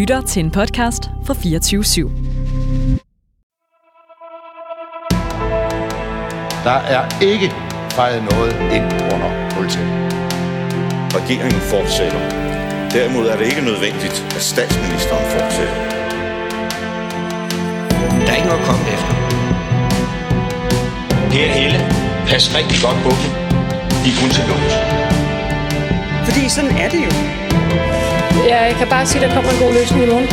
lytter til en podcast fra 24 /7. Der er ikke fejret noget ind under politiet. Regeringen fortsætter. Derimod er det ikke nødvendigt, at statsministeren fortsætter. Der er ikke noget at komme efter. Per Helle, pas rigtig godt på dem. De er kun til lås. Fordi sådan er det jo. Ja, jeg kan bare sige, at der kommer en god løsning i morgen.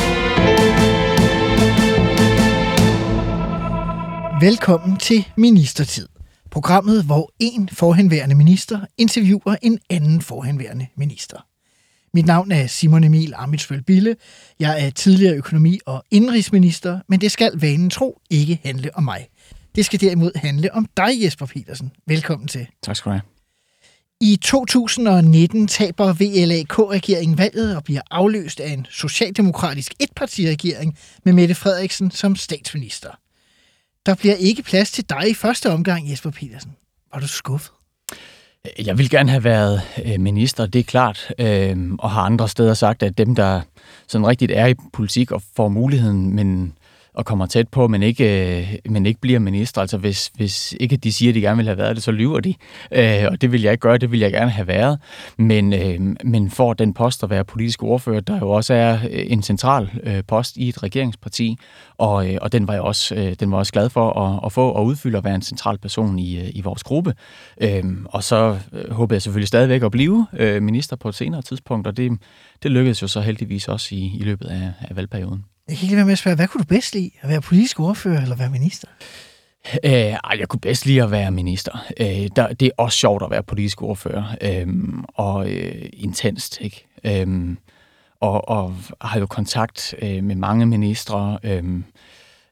Velkommen til Ministertid. Programmet, hvor en forhenværende minister interviewer en anden forhenværende minister. Mit navn er Simon Emil Amitsvøl Bille. Jeg er tidligere økonomi- og indrigsminister, men det skal vanen tro ikke handle om mig. Det skal derimod handle om dig, Jesper Petersen. Velkommen til. Tak skal du have. I 2019 taber VLAK-regeringen valget og bliver afløst af en socialdemokratisk etpartiregering med Mette Frederiksen som statsminister. Der bliver ikke plads til dig i første omgang, Jesper Petersen. Var du skuffet? Jeg vil gerne have været øh, minister, det er klart, øh, og har andre steder sagt, at dem, der sådan rigtigt er i politik og får muligheden, men og kommer tæt på, men ikke, øh, men ikke bliver minister. Altså hvis, hvis ikke de siger, at de gerne vil have været det, så lyver de. Øh, og det vil jeg ikke gøre, det vil jeg gerne have været. Men, øh, men for den post at være politisk ordfører, der jo også er øh, en central øh, post i et regeringsparti, og, øh, og den var jeg også, øh, den var også glad for at, at få og udfylde og være en central person i, øh, i vores gruppe. Øh, og så øh, håber jeg selvfølgelig stadigvæk at blive øh, minister på et senere tidspunkt, og det, det lykkedes jo så heldigvis også i, i løbet af, af valgperioden. Jeg kan ikke være med at spørge, hvad kunne du bedst lide? At være politisk ordfører eller være minister? Øh, jeg kunne bedst lide at være minister. Øh, der, det er også sjovt at være politisk ordfører. Øh, og øh, intenst, ikke? Øh, og, og har jo kontakt øh, med mange ministre. Øh,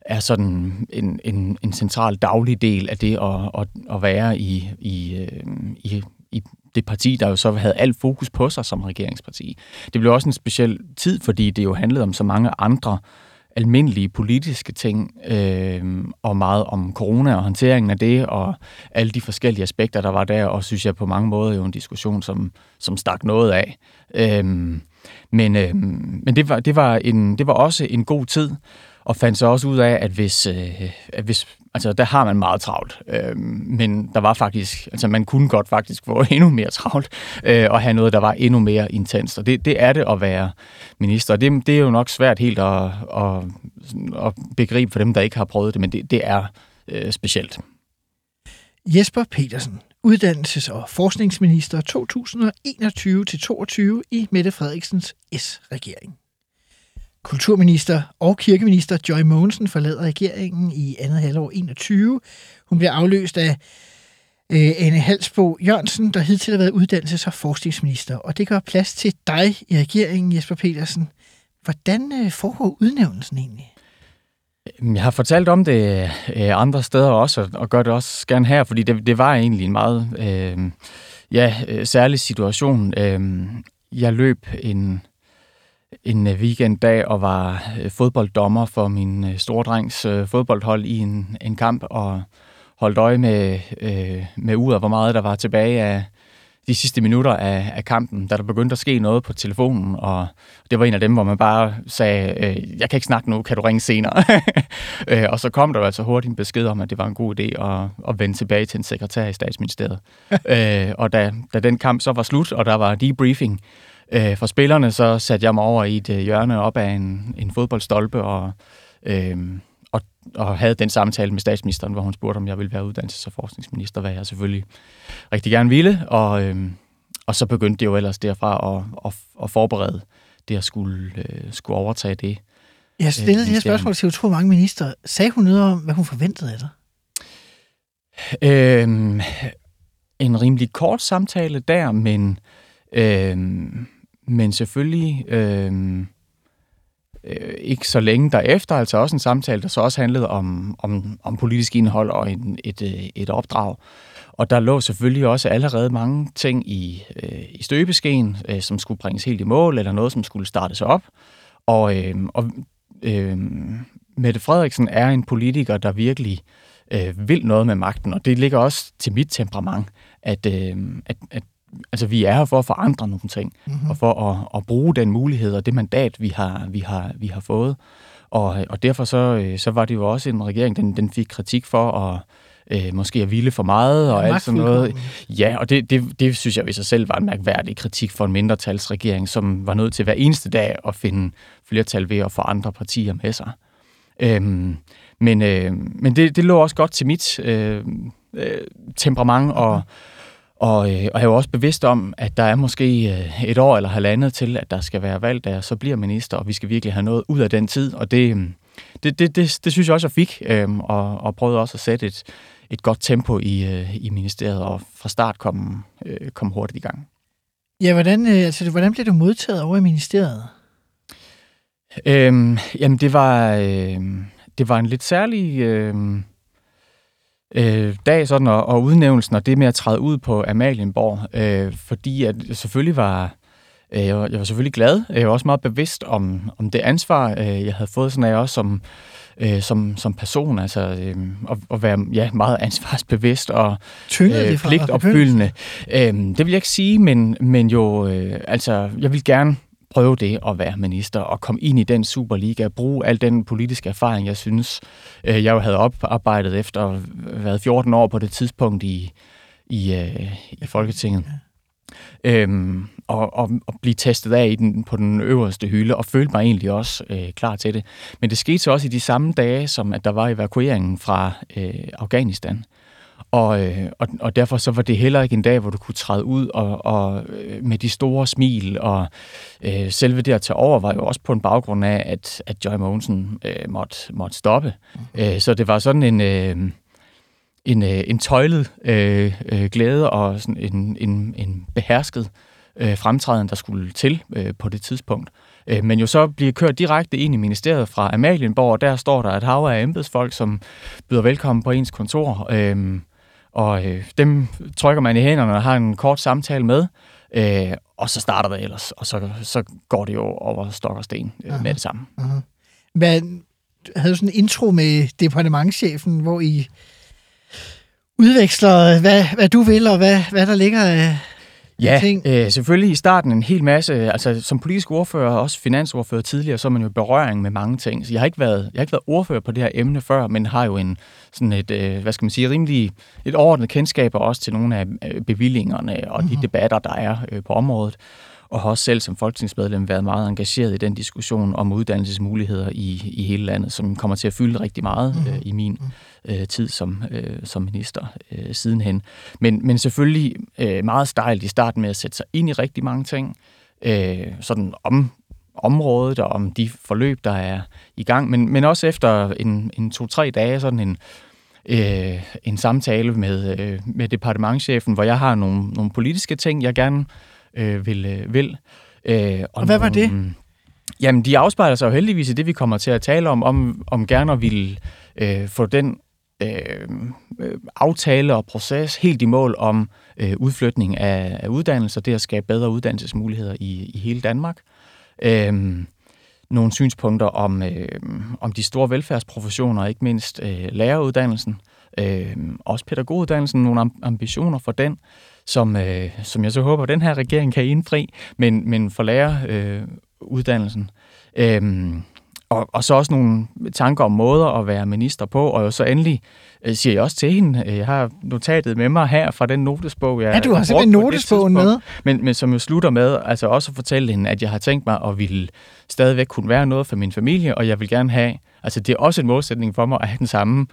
er sådan en, en, en central daglig del af det at, at, at være i, i, øh, i, i det parti, der jo så havde alt fokus på sig som regeringsparti. Det blev også en speciel tid, fordi det jo handlede om så mange andre almindelige politiske ting, øh, og meget om corona og håndteringen af det, og alle de forskellige aspekter, der var der, og synes jeg på mange måder jo en diskussion, som, som stak noget af. Øh, men øh, men det, var, det, var en, det var også en god tid, og fandt så også ud af, at hvis, øh, at hvis altså der har man meget travlt, øh, men der var faktisk, altså man kunne godt faktisk få endnu mere travlt øh, og have noget, der var endnu mere intenst, og det, det er det at være minister. Det, det er jo nok svært helt at, at, at begribe for dem, der ikke har prøvet det, men det, det er øh, specielt. Jesper Petersen, uddannelses- og forskningsminister 2021-22 i Mette Frederiksens S-regering. Kulturminister og kirkeminister Joy Mogensen forlader regeringen i andet halvår 21. Hun bliver afløst af øh, Anne Halsbo Jørgensen, der hidtil har været uddannelses- og forskningsminister. Og det gør plads til dig i regeringen, Jesper Petersen. Hvordan øh, foregår udnævnelsen egentlig? Jeg har fortalt om det øh, andre steder også, og gør det også gerne her, fordi det, det var egentlig en meget øh, ja, øh, særlig situation. Øh, jeg løb en en øh, weekenddag og var øh, fodbolddommer for min øh, store drengs fodboldhold i en, en kamp og holdt øje med, øh, med ud af, hvor meget der var tilbage af de sidste minutter af, af kampen, da der begyndte at ske noget på telefonen, og det var en af dem, hvor man bare sagde, øh, jeg kan ikke snakke nu, kan du ringe senere? og så kom der jo altså hurtigt en besked om, at det var en god idé at, at vende tilbage til en sekretær i statsministeriet. øh, og da, da den kamp så var slut, og der var debriefing, Øh, for spillerne så satte jeg mig over i et øh, hjørne op af en, en fodboldstolpe og, øh, og, og havde den samtale med statsministeren, hvor hun spurgte, om jeg ville være uddannelses- og forskningsminister, hvad jeg selvfølgelig rigtig gerne ville. Og, øh, og så begyndte det jo ellers derfra at, at, at forberede det at skulle, øh, skulle overtage det. Jeg stillede øh, det her spørgsmål til utrolig mange minister. Sagde hun noget om, hvad hun forventede af dig? Øh, en rimelig kort samtale der, men øh, men selvfølgelig øh, øh, ikke så længe derefter, altså også en samtale, der så også handlede om, om, om politisk indhold og en, et, øh, et opdrag. Og der lå selvfølgelig også allerede mange ting i, øh, i støbeskeen, øh, som skulle bringes helt i mål, eller noget, som skulle startes op. Og, øh, og øh, Mette Frederiksen er en politiker, der virkelig øh, vil noget med magten, og det ligger også til mit temperament, at, øh, at, at altså, vi er her for at forandre nogle ting, Mhm. mm-hmm. og for at, at bruge den mulighed og det mandat, vi har, vi har, vi har fået. Og, og derfor så, øh, så var det jo også en regering, den, den fik kritik for at øh, måske at ville for meget og Ja, alt sådan noget. Ja, og det, det, det synes jeg ved sig selv var en mærkværdig kritik for en mindretalsregering, som var nødt til hver eneste dag at finde flertal ved at få andre partier med sig. Øhm, men øh, men det, det lå også godt til mit øh, øh, temperament, og, og, øh, og jeg er jo også bevidst om, at der er måske øh, et år eller halvandet til, at der skal være valg, der så bliver minister, og vi skal virkelig have noget ud af den tid, og det, øh, det, det, det, det synes jeg også, jeg fik, øh, og, og prøvede også at sætte et, et godt tempo i, øh, i ministeriet, og fra start kom, øh, kom hurtigt i gang. Ja, hvordan, øh, altså, hvordan blev du modtaget over i ministeriet? Øhm, jamen, det var, øh, det var en lidt særlig øh, øh, dag, sådan, og, og udnævnelsen, og det med at træde ud på Amalienborg, øh, fordi at jeg selvfølgelig var, øh, jeg var, selvfølgelig glad. Jeg var også meget bevidst om, om det ansvar, øh, jeg havde fået, sådan at jeg også som, øh, som, som person, altså øh, at, at være ja, meget ansvarsbevidst og fra pligtopfyldende. Øhm, det vil jeg ikke sige, men, men jo, øh, altså, jeg vil gerne prøve det at være minister og komme ind i den Superliga, bruge al den politiske erfaring, jeg synes, øh, jeg jo havde oparbejdet efter at have været 14 år på det tidspunkt i, i, øh, i Folketinget. Øhm, og, og, og blive testet af i den, på den øverste hylde, og følte mig egentlig også øh, klar til det. Men det skete så også i de samme dage, som at der var evakueringen fra øh, Afghanistan. Og, øh, og, og derfor så var det heller ikke en dag, hvor du kunne træde ud og, og øh, med de store smil, og øh, selve det at tage over var jo også på en baggrund af, at, at Joy Mogensen øh, måtte, måtte stoppe. Mm-hmm. Øh, så det var sådan en... Øh, en, øh, en tøjlet øh, øh, glæde og sådan en, en, en behersket øh, fremtræden, der skulle til øh, på det tidspunkt. Øh, men jo så bliver kørt direkte ind i ministeriet fra Amalienborg, og der står der et hav af embedsfolk, som byder velkommen på ens kontor. Øh, og øh, dem trykker man i hænderne og har en kort samtale med, øh, og så starter det ellers, og så, så går det jo over stok og sten øh, med det samme. Uh-huh. Hvad, havde du sådan en intro med departementchefen, hvor I udveksler, hvad, hvad du vil, og hvad, hvad der ligger af Ja, ting? øh, selvfølgelig i starten en hel masse, altså som politisk ordfører og også finansordfører tidligere, så er man jo i berøring med mange ting. Så jeg har ikke været, jeg har ikke været ordfører på det her emne før, men har jo en sådan et, øh, hvad skal man sige, rimelig et overordnet kendskab også til nogle af øh, bevillingerne og mm-hmm. de debatter, der er øh, på området. Og har også selv som folketingsmedlem været meget engageret i den diskussion om uddannelsesmuligheder i, i hele landet, som kommer til at fylde rigtig meget øh, i min øh, tid som, øh, som minister øh, sidenhen. Men, men selvfølgelig øh, meget stejlt i starten med at sætte sig ind i rigtig mange ting, øh, sådan om området og om de forløb, der er i gang, men, men også efter en, en to-tre dage, sådan en, øh, en samtale med, øh, med departementchefen, hvor jeg har nogle, nogle politiske ting, jeg gerne øh, vil. Øh, vil. Øh, og, Og hvad var det? nogle- Jamen, de afspejler sig jo heldigvis i det, vi kommer til at tale om, om, om gerne at ville øh, få den øh, øh, aftale og proces helt i mål om øh, udflytning af, af uddannelser, det at skabe bedre uddannelsesmuligheder i, i hele Danmark. Øh, nogle synspunkter om, øh, om de store velfærdsprofessioner, ikke mindst øh, læreruddannelsen, øh, også pædagoguddannelsen, nogle am- ambitioner for den, som, øh, som jeg så håber, den her regering kan indfri, men, men for læreruddannelsen. Øh, uddannelsen. øhm, og, og så også nogle tanker om måder at være minister på, og så endelig øh, siger jeg også til hende, øh, jeg har notatet med mig her fra den notesbog, jeg Ja, du har simpelthen notesbogen med. Men, men som jo slutter med, altså også at fortælle hende, at jeg har tænkt mig at ville stadigvæk kunne være noget for min familie, og jeg vil gerne have, altså det er også en målsætning for mig at have den samme øh,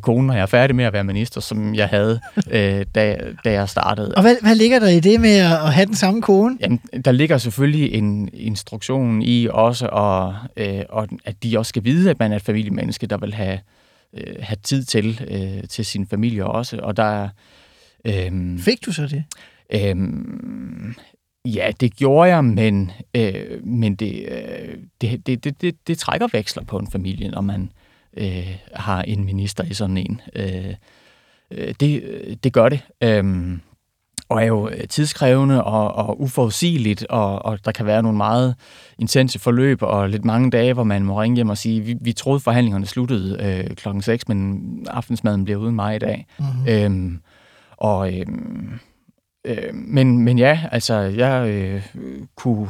kone, når jeg er færdig med at være minister, som jeg havde, øh, da, da jeg startede. Og hvad, hvad ligger der i det med at, at have den samme kone? Jamen, der ligger selvfølgelig en instruktion i også, og, øh, og at de også skal vide, at man er et familiemenneske, der vil have, øh, have tid til, øh, til sin familie også. Og der er... Øh, Fik du så det? Øhm, ja, det gjorde jeg, men, øh, men det, øh, det, det, det, det, det trækker veksler på en familie, når man øh, har en minister i sådan en. Øh, øh, det, det gør det. Øhm, og er jo tidskrævende og, og uforudsigeligt, og, og der kan være nogle meget intense forløb og lidt mange dage, hvor man må ringe hjem og sige, vi, vi troede forhandlingerne sluttede øh, klokken 6, men aftensmaden bliver uden mig i dag. Mm-hmm. Øhm, og øhm, øh, men, men ja, altså, jeg øh, kunne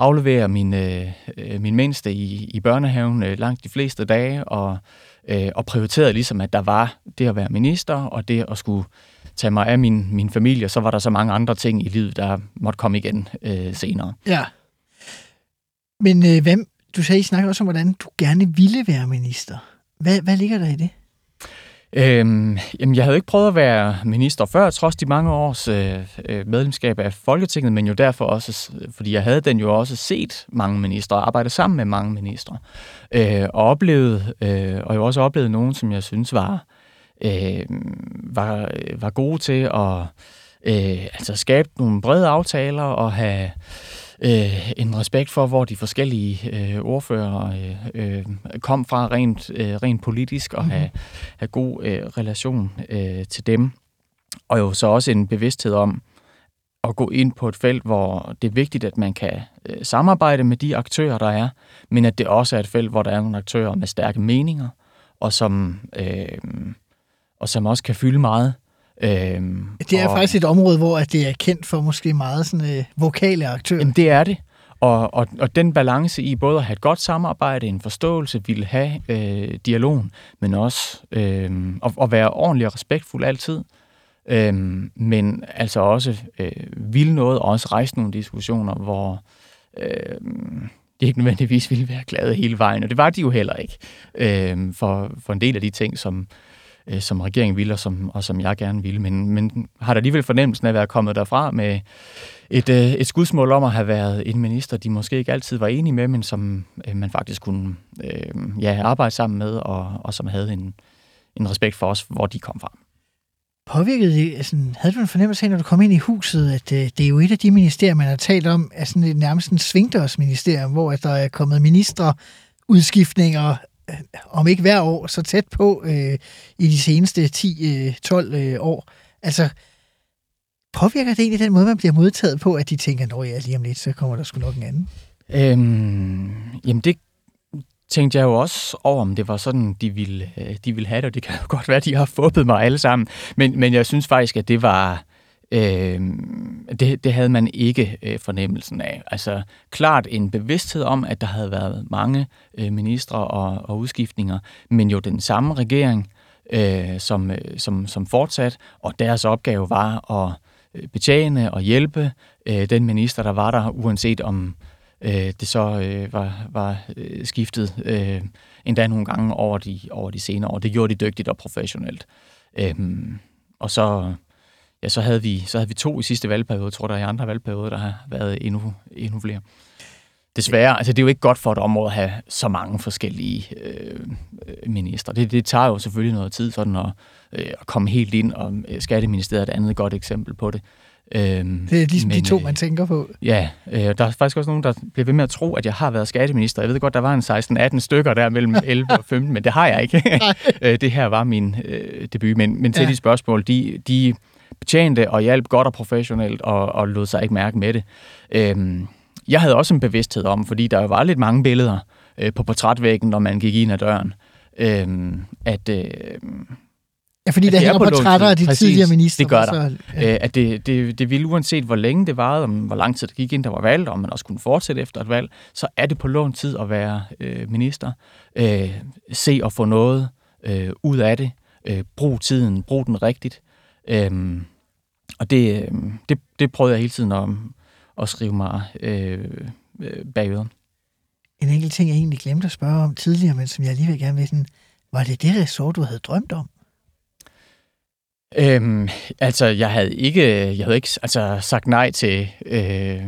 afleverer min, øh, øh, min mindste i, i børnehaven øh, langt de fleste dage, og, øh, og prioriterede ligesom, at der var det at være minister, og det at skulle tage mig af min, min familie, så var der så mange andre ting i livet, der måtte komme igen øh, senere. Ja. Men øh, hvem, du sagde, I snakker også om, hvordan du gerne ville være minister. Hvad, hvad ligger der i det? Øhm, jamen, jeg havde ikke prøvet at være minister før, trods de mange års øh, øh medlemskab af Folketinget, men jo derfor også, fordi jeg havde den jo også set mange ministre og arbejdet sammen med mange ministre. Øh, og oplevet, øh, og jo også oplevet nogen, som jeg synes var, øh, var, var gode til at øh, altså skabe nogle brede aftaler og have øh, en respekt for, hvor de forskellige øh, ordfører øh, øh, kom fra rent, øh, rent politisk, og mm-hmm. have, have god øh, relation øh, til dem. Og jo så også en bevidsthed om at gå ind på et felt, hvor det er vigtigt, at man kan øh, samarbejde med de aktører, der er, men at det også er et felt, hvor der er nogle aktører med stærke meninger, og som, øh, og som også kan fylde meget. Øhm, det er og, faktisk et område, hvor at det er kendt for måske meget sådan, øh, vokale aktører. Jamen, det er det. Og, og, og den balance i både at have et godt samarbejde, en forståelse, ville have øh, dialogen, men også øh, at, at være ordentlig og respektfuld altid. Øh, men altså også øh, ville noget, og også rejse nogle diskussioner, hvor øh, de ikke nødvendigvis ville være glade hele vejen. Og det var de jo heller ikke øh, for, for en del af de ting, som, øh, Øh, som regeringen ville, og som, og som jeg gerne ville. Men, men har der alligevel fornemmelsen af at være kommet derfra med et, øh, et skudsmål om at have været en minister, de måske ikke altid var enige med, men som øh, man faktisk kunne øh, ja, arbejde sammen med, og, og som havde en, en respekt for os, hvor de kom fra. Påvirkede det, altså, havde du en fornemmelse af, når du kom ind i huset, at øh, det er jo et af de ministerier, man har talt om, er sådan et, nærmest en svingdørsministerium, hvor at der er kommet ministre udskiftninger om ikke hver år, så tæt på øh, i de seneste 10-12 øh, øh, år. Altså, påvirker det egentlig den måde, man bliver modtaget på, at de tænker, at ja, lige om lidt, så kommer der sgu nok en anden? Øhm, jamen, det tænkte jeg jo også over, om det var sådan, de ville, øh, de ville have det, og det kan jo godt være, de har fubbet mig alle sammen. Men, men jeg synes faktisk, at det var, Øh, det, det havde man ikke øh, fornemmelsen af. Altså klart en bevidsthed om, at der havde været mange øh, ministre og, og udskiftninger, men jo den samme regering, øh, som, øh, som, som fortsat, og deres opgave var at øh, betjene og hjælpe øh, den minister, der var der, uanset om øh, det så øh, var, var øh, skiftet øh, endda nogle gange over de, over de senere år. Det gjorde de dygtigt og professionelt. Øh, og så ja, så havde, vi, så havde vi to i sidste valgperiode. Jeg tror, der er i andre valgperioder, der har været endnu, endnu flere. Desværre, altså det er jo ikke godt for et område at have så mange forskellige øh, minister. Det, det tager jo selvfølgelig noget tid sådan at, øh, at komme helt ind, og øh, Skatteministeriet er et andet godt eksempel på det. Øhm, det er ligesom men, de to, man tænker på. Ja, øh, der er faktisk også nogen, der bliver ved med at tro, at jeg har været skatteminister. Jeg ved godt, der var en 16-18 stykker der mellem 11 og 15, men det har jeg ikke. Øh, det her var min øh, debut. Men, men til ja. de spørgsmål, de, de betjente og hjalp godt og professionelt og, og lod sig ikke mærke med det. Øhm, jeg havde også en bevidsthed om, fordi der var lidt mange billeder øh, på portrætvæggen, når man gik ind ad døren, øhm, at... Øh, Ja, fordi der hænger portrætter af de Præcis, tidligere minister. det gør der. Så, ja. Øh, at det, det, det ville uanset hvor længe det varede, om hvor lang tid det gik ind, der var valg, om man også kunne fortsætte efter et valg, så er det på lån tid at være øh, minister. Øh, se og få noget øh, ud af det. Øh, brug tiden, brug den rigtigt. Øhm, og det, øhm, det, det prøvede jeg hele tiden at, at skrive mig øh, øh bagud. En enkelt ting, jeg egentlig glemte at spørge om tidligere, men som jeg alligevel gerne vil sådan, var det det resort, du havde drømt om? Øhm, altså, jeg havde ikke, jeg havde ikke altså, sagt nej til, øh,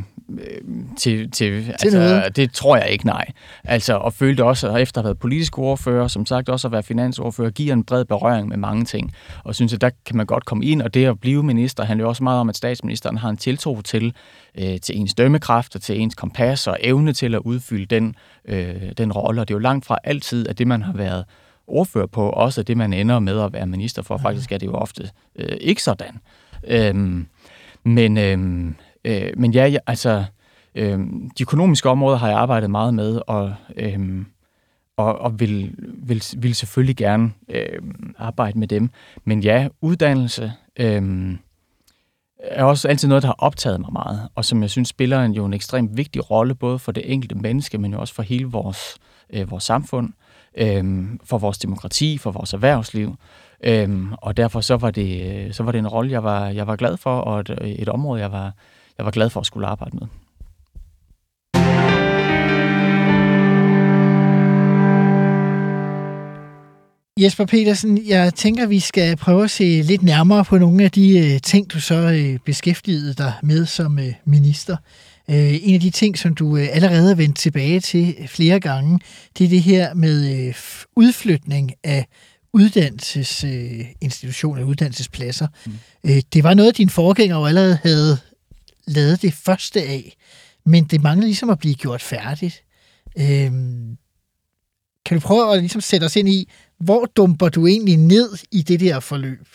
til, til, til altså, noget. det tror jeg ikke, nej. Altså, og følte også, at efter at have været politisk ordfører, som sagt også at være finansordfører, giver en bred berøring med mange ting. Og synes, at der kan man godt komme ind, og det at blive minister handler jo også meget om, at statsministeren har en tiltro til, øh, til ens dømmekraft og til ens kompas og evne til at udfylde den, øh, den rolle. Og det er jo langt fra altid, at det, man har været ordfører på, også det, man ender med at være minister for. Faktisk er det jo ofte øh, ikke sådan. Øhm, men, øhm, øh, men ja, jeg, altså, øh, de økonomiske områder har jeg arbejdet meget med, og, øh, og, og vil, vil, vil selvfølgelig gerne øh, arbejde med dem. Men ja, uddannelse, øh, er også altid noget, der har optaget mig meget, og som jeg synes spiller en, jo en ekstremt vigtig rolle, både for det enkelte menneske, men jo også for hele vores, øh, vores samfund, øh, for vores demokrati, for vores erhvervsliv. Øhm, og derfor så var, det, så var det en rolle, jeg var, jeg var glad for, og et, et område, jeg var, jeg var glad for at skulle arbejde med. Jesper Petersen, jeg tænker, vi skal prøve at se lidt nærmere på nogle af de øh, ting, du så øh, beskæftigede dig med som øh, minister. Øh, en af de ting, som du øh, allerede har vendt tilbage til flere gange, det er det her med øh, udflytning af uddannelsesinstitutioner, øh, uddannelsespladser. Mm. Øh, det var noget, din forgænger jo allerede havde lavet det første af, men det mangler ligesom at blive gjort færdigt. Øhm, kan du prøve at ligesom sætte os ind i, hvor dumper du egentlig ned i det der forløb?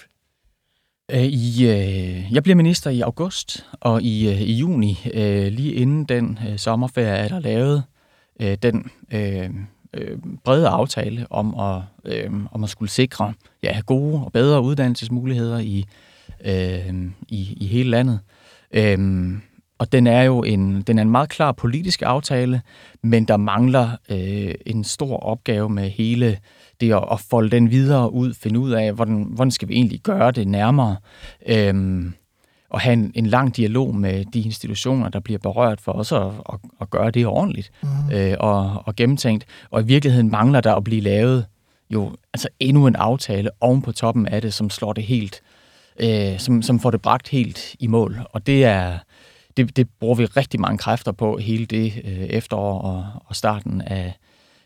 Øh, I, øh, jeg bliver minister i august, og i, øh, i juni, øh, lige inden den øh, sommerferie, er der lavet øh, den øh, øh, brede aftale om at, øh, om at skulle sikre ja, gode og bedre uddannelsesmuligheder i, øh, i, i hele landet. Øh, og den er jo en, den er en meget klar politisk aftale, men der mangler øh, en stor opgave med hele det at, at folde den videre ud, finde ud af, hvordan, hvordan skal vi egentlig gøre det nærmere, øhm, og have en, en lang dialog med de institutioner, der bliver berørt for os at, at, at gøre det ordentligt mm. øh, og, og gennemtænkt. Og i virkeligheden mangler der at blive lavet jo altså endnu en aftale oven på toppen af det, som slår det helt, øh, Øh, som, som får det bragt helt i mål. Og det er det, det bruger vi rigtig mange kræfter på hele det øh, efterår og, og starten af,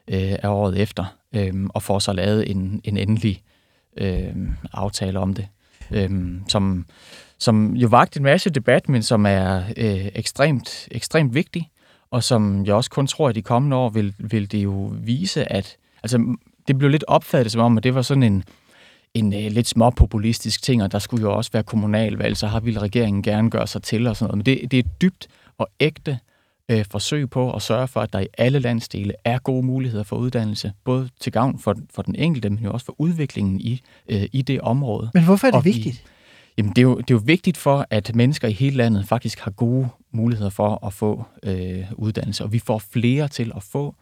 øh, af året efter, øh, og får så lavet en, en endelig øh, aftale om det, øh, som, som jo vagt en masse debat, men som er øh, ekstremt, ekstremt vigtig, og som jeg også kun tror, at de kommende år vil, vil det jo vise, at altså, det blev lidt opfattet som om, at det var sådan en, en øh, lidt småpopulistisk ting, og der skulle jo også være kommunalvalg, så har ville regeringen gerne gøre sig til og sådan noget. Men det, det er dybt og ægte øh, forsøg på at sørge for, at der i alle landsdele er gode muligheder for uddannelse, både til gavn for, for den enkelte, men jo også for udviklingen i, øh, i det område. Men hvorfor er det og vigtigt? I, jamen, det er, jo, det er jo vigtigt for, at mennesker i hele landet faktisk har gode muligheder for at få øh, uddannelse, og vi får flere til at få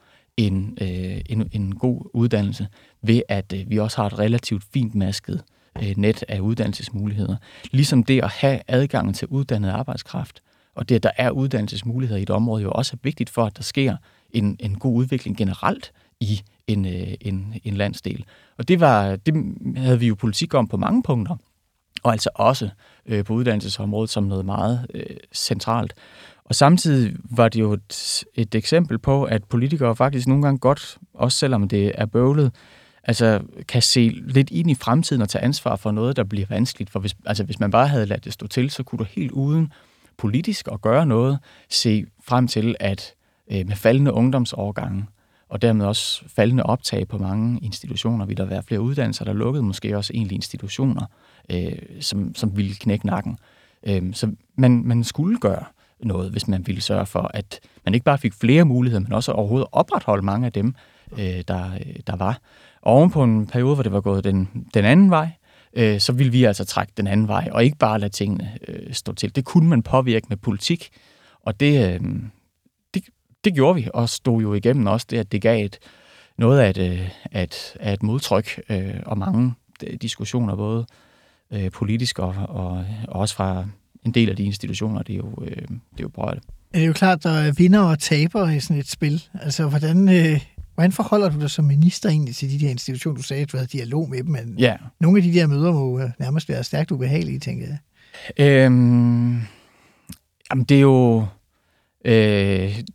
en, øh, en, en god uddannelse, ved at øh, vi også har et relativt fint masket øh, net af uddannelsesmuligheder. Ligesom det at have adgangen til uddannet arbejdskraft, og det, at der er uddannelsesmuligheder i et område, jo også er vigtigt for, at der sker en, en god udvikling generelt i en, øh, en, en landsdel. Og det, var, det havde vi jo politik om på mange punkter, og altså også øh, på uddannelsesområdet som noget meget øh, centralt. Og samtidig var det jo et, et eksempel på, at politikere faktisk nogle gange godt, også selvom det er bøvlet, altså kan se lidt ind i fremtiden og tage ansvar for noget, der bliver vanskeligt. For hvis, altså, hvis man bare havde ladt det stå til, så kunne du helt uden politisk at gøre noget, se frem til, at øh, med faldende ungdomsårgange, og dermed også faldende optag på mange institutioner, vil der være flere uddannelser, der lukkede, måske også egentlig institutioner, øh, som, som ville knække nakken. Øh, så man, man skulle gøre noget, hvis man ville sørge for, at man ikke bare fik flere muligheder, men også overhovedet opretholde mange af dem, øh, der, der var. Og oven på en periode, hvor det var gået den, den anden vej, øh, så ville vi altså trække den anden vej, og ikke bare lade tingene øh, stå til. Det kunne man påvirke med politik, og det, øh, det, det gjorde vi, og stod jo igennem også det, at det gav et, noget af et, øh, at, af et modtryk øh, og mange diskussioner, både øh, politisk og, og, og også fra en del af de institutioner, det er jo, øh, det er jo berørt. Det er jo klart, der er vinder og taber i sådan et spil. Altså, hvordan, øh, hvordan forholder du dig som minister egentlig til de der institutioner? Du sagde, at du havde dialog med dem, men ja. nogle af de der møder må nærmest være stærkt ubehagelige, tænker jeg. Øhm, jamen, det er jo... Øh,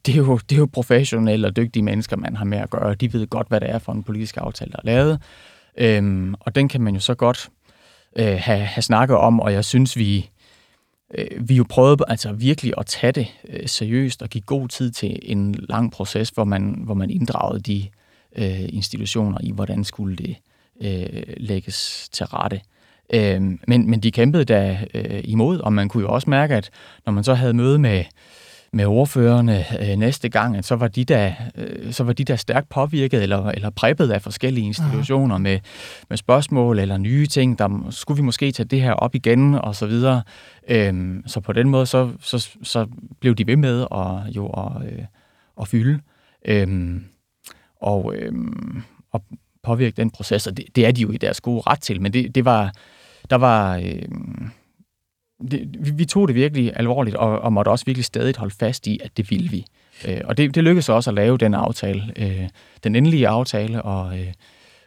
det, er jo, det er jo professionelle og dygtige mennesker, man har med at gøre. De ved godt, hvad det er for en politisk aftale, der er lavet. Øhm, og den kan man jo så godt øh, have, have snakket om, og jeg synes, vi, øh, vi jo prøvede altså virkelig at tage det øh, seriøst og give god tid til en lang proces, hvor man, hvor man inddragede de øh, institutioner i, hvordan skulle det øh, lægges til rette. Øh, men, men de kæmpede da øh, imod, og man kunne jo også mærke, at når man så havde møde med, med ordførerne øh, næste gang, at så var de der, øh, så var de der stærkt påvirket eller, eller præppet af forskellige institutioner med, med spørgsmål eller nye ting, der skulle vi måske tage det her op igen og så videre. Øhm, så på den måde, så, så, så blev de ved med at, jo at, øh, at fylde øhm, og, øhm, og påvirke den proces, og det, det er de jo i deres gode ret til, men det, det var, der var... Øhm, det, vi, vi tog det virkelig alvorligt, og, og måtte også virkelig stadig holde fast i, at det ville vi. Øh, og det, det lykkedes også at lave den aftale, øh, den endelige aftale, og, øh,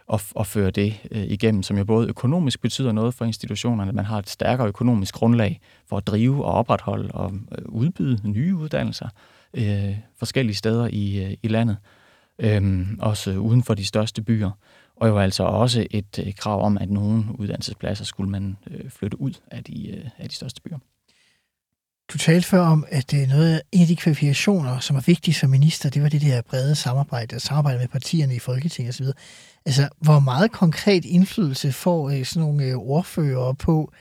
og, og føre det øh, igennem, som jo både økonomisk betyder noget for institutionerne, man har et stærkere økonomisk grundlag for at drive og opretholde og øh, udbyde nye uddannelser øh, forskellige steder i, øh, i landet, øh, også uden for de største byer og jo altså også et øh, krav om, at nogle uddannelsespladser skulle man øh, flytte ud af de, øh, af de største byer. Du talte før om, at det er noget, en af de kvalifikationer, som er vigtige som minister, det var det der brede samarbejde, og samarbejde med partierne i Folketinget osv. Altså, hvor meget konkret indflydelse får øh, sådan nogle øh, ordfører på,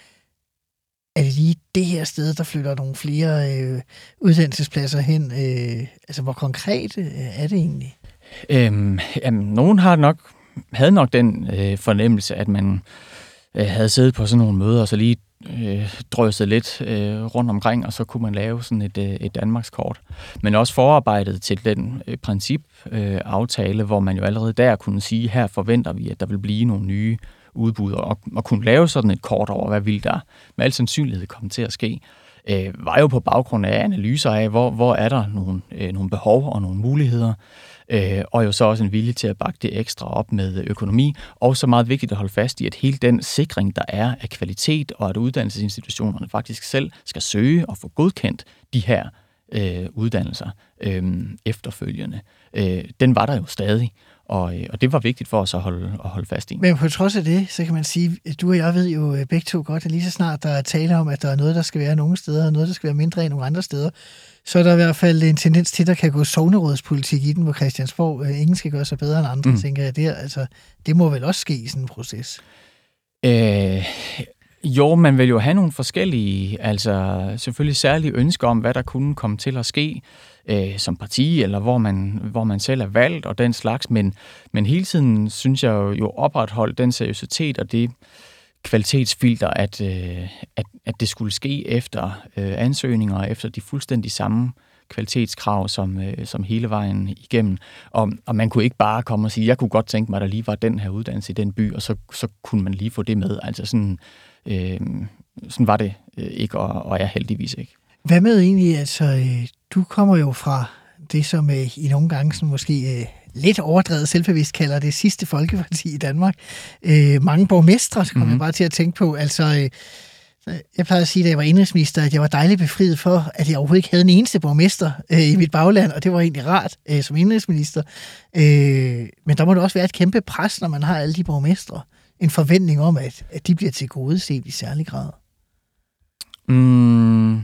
er det lige det her sted, der flytter nogle flere øh, uddannelsespladser hen? Øh, altså, hvor konkret øh, er det egentlig? Øhm, jamen, nogen har nok havde nok den øh, fornemmelse, at man øh, havde siddet på sådan nogle møder, og så lige øh, drøset lidt øh, rundt omkring, og så kunne man lave sådan et, øh, et Danmarkskort. Men også forarbejdet til den øh, principaftale, øh, hvor man jo allerede der kunne sige, her forventer vi, at der vil blive nogle nye udbud, og, og kunne lave sådan et kort over, hvad vil der med al sandsynlighed komme til at ske, øh, var jo på baggrund af analyser af, hvor, hvor er der nogle, øh, nogle behov og nogle muligheder, øh, og jo så også en vilje til at bakke det ekstra op med økonomi. Og så meget vigtigt at holde fast i, at hele den sikring, der er af kvalitet, og at uddannelsesinstitutionerne faktisk selv skal søge og få godkendt de her øh, uddannelser øh, efterfølgende, øh, den var der jo stadig. Og, øh, og det var vigtigt for os at holde, at holde fast i. Men på trods af det, så kan man sige, at du og jeg ved jo øh, begge to godt, at lige så snart der er tale om, at der er noget, der skal være nogle steder, og noget, der skal være mindre end nogle andre steder, så er der i hvert fald en tendens til, at der kan gå sovnerådspolitik i den, hvor Christiansborg øh, ingen skal gøre sig bedre end andre, mm. tænker jeg. Det, altså, det må vel også ske i sådan en proces? Øh, jo, man vil jo have nogle forskellige, altså selvfølgelig særlige ønsker om, hvad der kunne komme til at ske øh, som parti, eller hvor man, hvor man selv er valgt og den slags, men, men hele tiden synes jeg jo, jo opretholdt den seriøsitet og det kvalitetsfilter, at, øh, at, at det skulle ske efter øh, ansøgninger, efter de fuldstændig samme kvalitetskrav som, øh, som hele vejen igennem. Og, og man kunne ikke bare komme og sige, jeg kunne godt tænke mig, at der lige var den her uddannelse i den by, og så, så kunne man lige få det med. Altså sådan, øh, sådan var det øh, ikke, og, og er heldigvis ikke. Hvad med egentlig, altså, øh, du kommer jo fra det, som øh, i nogle gange sådan måske øh, lidt overdrevet selvbevidst kalder det sidste folkeparti i Danmark. Øh, mange borgmestre, så kommer mm-hmm. jeg bare til at tænke på. Altså, øh, jeg plejer at sige, da jeg var indrigsminister, at jeg var dejligt befriet for, at jeg overhovedet ikke havde en eneste borgmester øh, i mit bagland, og det var egentlig rart øh, som indrigsminister. Øh, men der må det også være et kæmpe pres, når man har alle de borgmestre. En forventning om, at, at de bliver til gode set i særlig grad. Mm,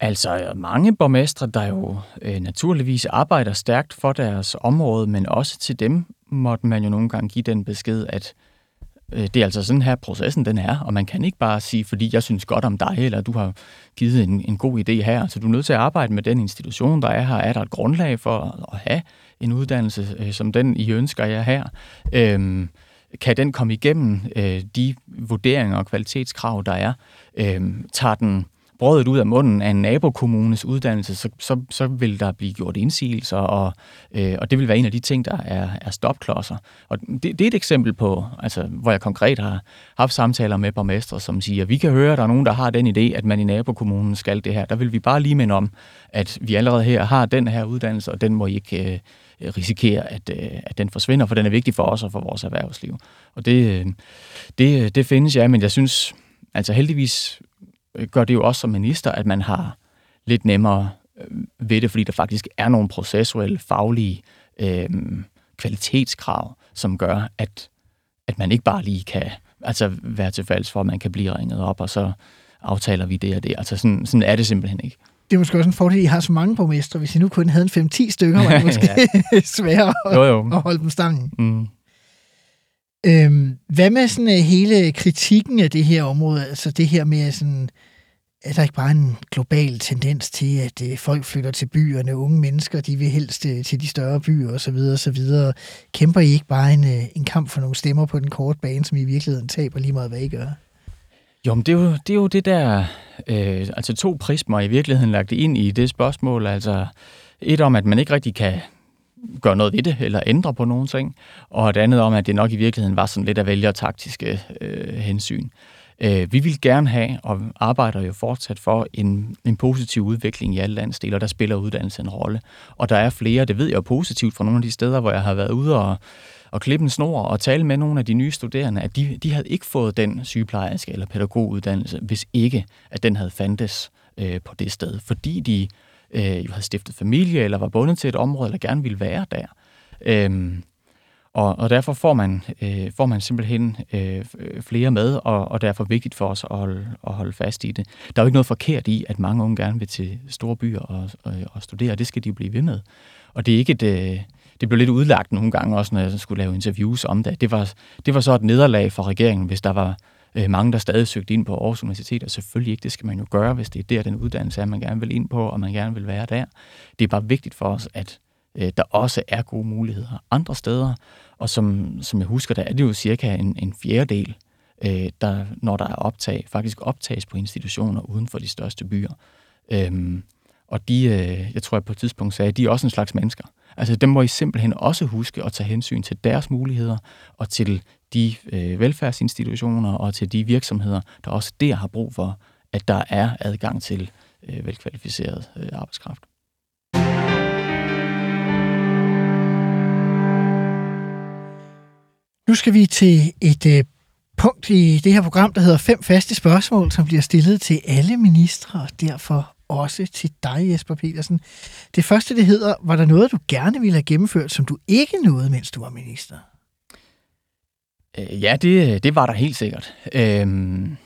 Altså mange borgmestre, der jo øh, naturligvis arbejder stærkt for deres område, men også til dem måtte man jo nogle gange give den besked, at øh, det er altså sådan her processen den er, og man kan ikke bare sige, fordi jeg synes godt om dig, eller du har givet en, en god idé her. Så altså, du er nødt til at arbejde med den institution, der er her. Er der et grundlag for at have en uddannelse, øh, som den I ønsker jer her? Øh, kan den komme igennem øh, de vurderinger og kvalitetskrav, der er? Øh, tager den brødet ud af munden af en nabokommunes uddannelse, så, så, så vil der blive gjort indsigelser, og, øh, og det vil være en af de ting, der er, er stopklodser. Og det, det er et eksempel på, altså, hvor jeg konkret har haft samtaler med borgmestre, som siger, vi kan høre, at der er nogen, der har den idé, at man i nabokommunen skal det her. Der vil vi bare lige minde om, at vi allerede her har den her uddannelse, og den må I ikke øh, risikere, at, øh, at den forsvinder, for den er vigtig for os og for vores erhvervsliv. Og det, øh, det, øh, det findes, ja, men jeg synes, altså heldigvis gør det jo også som minister, at man har lidt nemmere øh, ved det, fordi der faktisk er nogle processuelle, faglige øh, kvalitetskrav, som gør, at, at man ikke bare lige kan altså være tilfældes for, at man kan blive ringet op, og så aftaler vi det og det. Altså sådan, sådan er det simpelthen ikke. Det er måske også en fordel, at I har så mange borgmestre. Hvis I nu kun havde en 5-10 stykker, var det måske sværere jo, jo. at holde dem sammen. Mm. Øhm, hvad med sådan uh, hele kritikken af det her område? Altså det her med sådan, er der ikke bare en global tendens til, at øh, folk flytter til byerne, unge mennesker, de vil helst øh, til de større byer osv. osv. Kæmper I ikke bare en, øh, en kamp for nogle stemmer på den korte bane, som I i virkeligheden taber lige meget, hvad I gør? Jo, men det er jo det, er jo det der, øh, altså to prismer i virkeligheden lagt ind i det spørgsmål. Altså et om, at man ikke rigtig kan gøre noget ved det, eller ændre på nogle ting, og et andet om, at det nok i virkeligheden var sådan lidt af vælgertaktiske øh, hensyn. Øh, Øh, vi vil gerne have, og arbejder jo fortsat for, en, en positiv udvikling i alle landsdele, og der spiller uddannelse en rolle. Og der er flere, det ved jeg jo positivt fra nogle af de steder, hvor jeg har været ude og, og klippe en snor og tale med nogle af de nye studerende, at de, de havde ikke fået den sygeplejerske eller pædagoguddannelse, hvis ikke, at den havde fandtes øh, på det sted, fordi de øh, jo havde stiftet familie, eller var bundet til et område, eller gerne ville være der. Øhm, og, og derfor får man, øh, får man simpelthen øh, øh, flere med, og, og derfor vigtigt for os at holde, at holde fast i det. Der er jo ikke noget forkert i, at mange unge gerne vil til store byer og, og, og studere, og det skal de jo blive ved med. Og det er ikke et... Øh, det blev lidt udlagt nogle gange også, når jeg skulle lave interviews om det. Det var, det var så et nederlag for regeringen, hvis der var øh, mange, der stadig søgte ind på Aarhus Universitet, og selvfølgelig ikke, det skal man jo gøre, hvis det er der, den uddannelse er, man gerne vil ind på, og man gerne vil være der. Det er bare vigtigt for os, at øh, der også er gode muligheder andre steder, og som, som jeg husker, der er det jo cirka en, en fjerdedel, øh, der, når der er optag, faktisk optages på institutioner uden for de største byer. Øhm, og de, øh, jeg tror jeg på et tidspunkt sagde, de er også en slags mennesker. Altså dem må I simpelthen også huske at tage hensyn til deres muligheder og til de øh, velfærdsinstitutioner og til de virksomheder, der også der har brug for, at der er adgang til øh, velkvalificeret øh, arbejdskraft. Nu skal vi til et øh, punkt i det her program, der hedder fem faste spørgsmål, som bliver stillet til alle ministre, og derfor også til dig, Jesper Petersen. Det første, det hedder, var der noget, du gerne ville have gennemført, som du ikke nåede, mens du var minister? Øh, ja, det, øh, det var der helt sikkert. Øhm,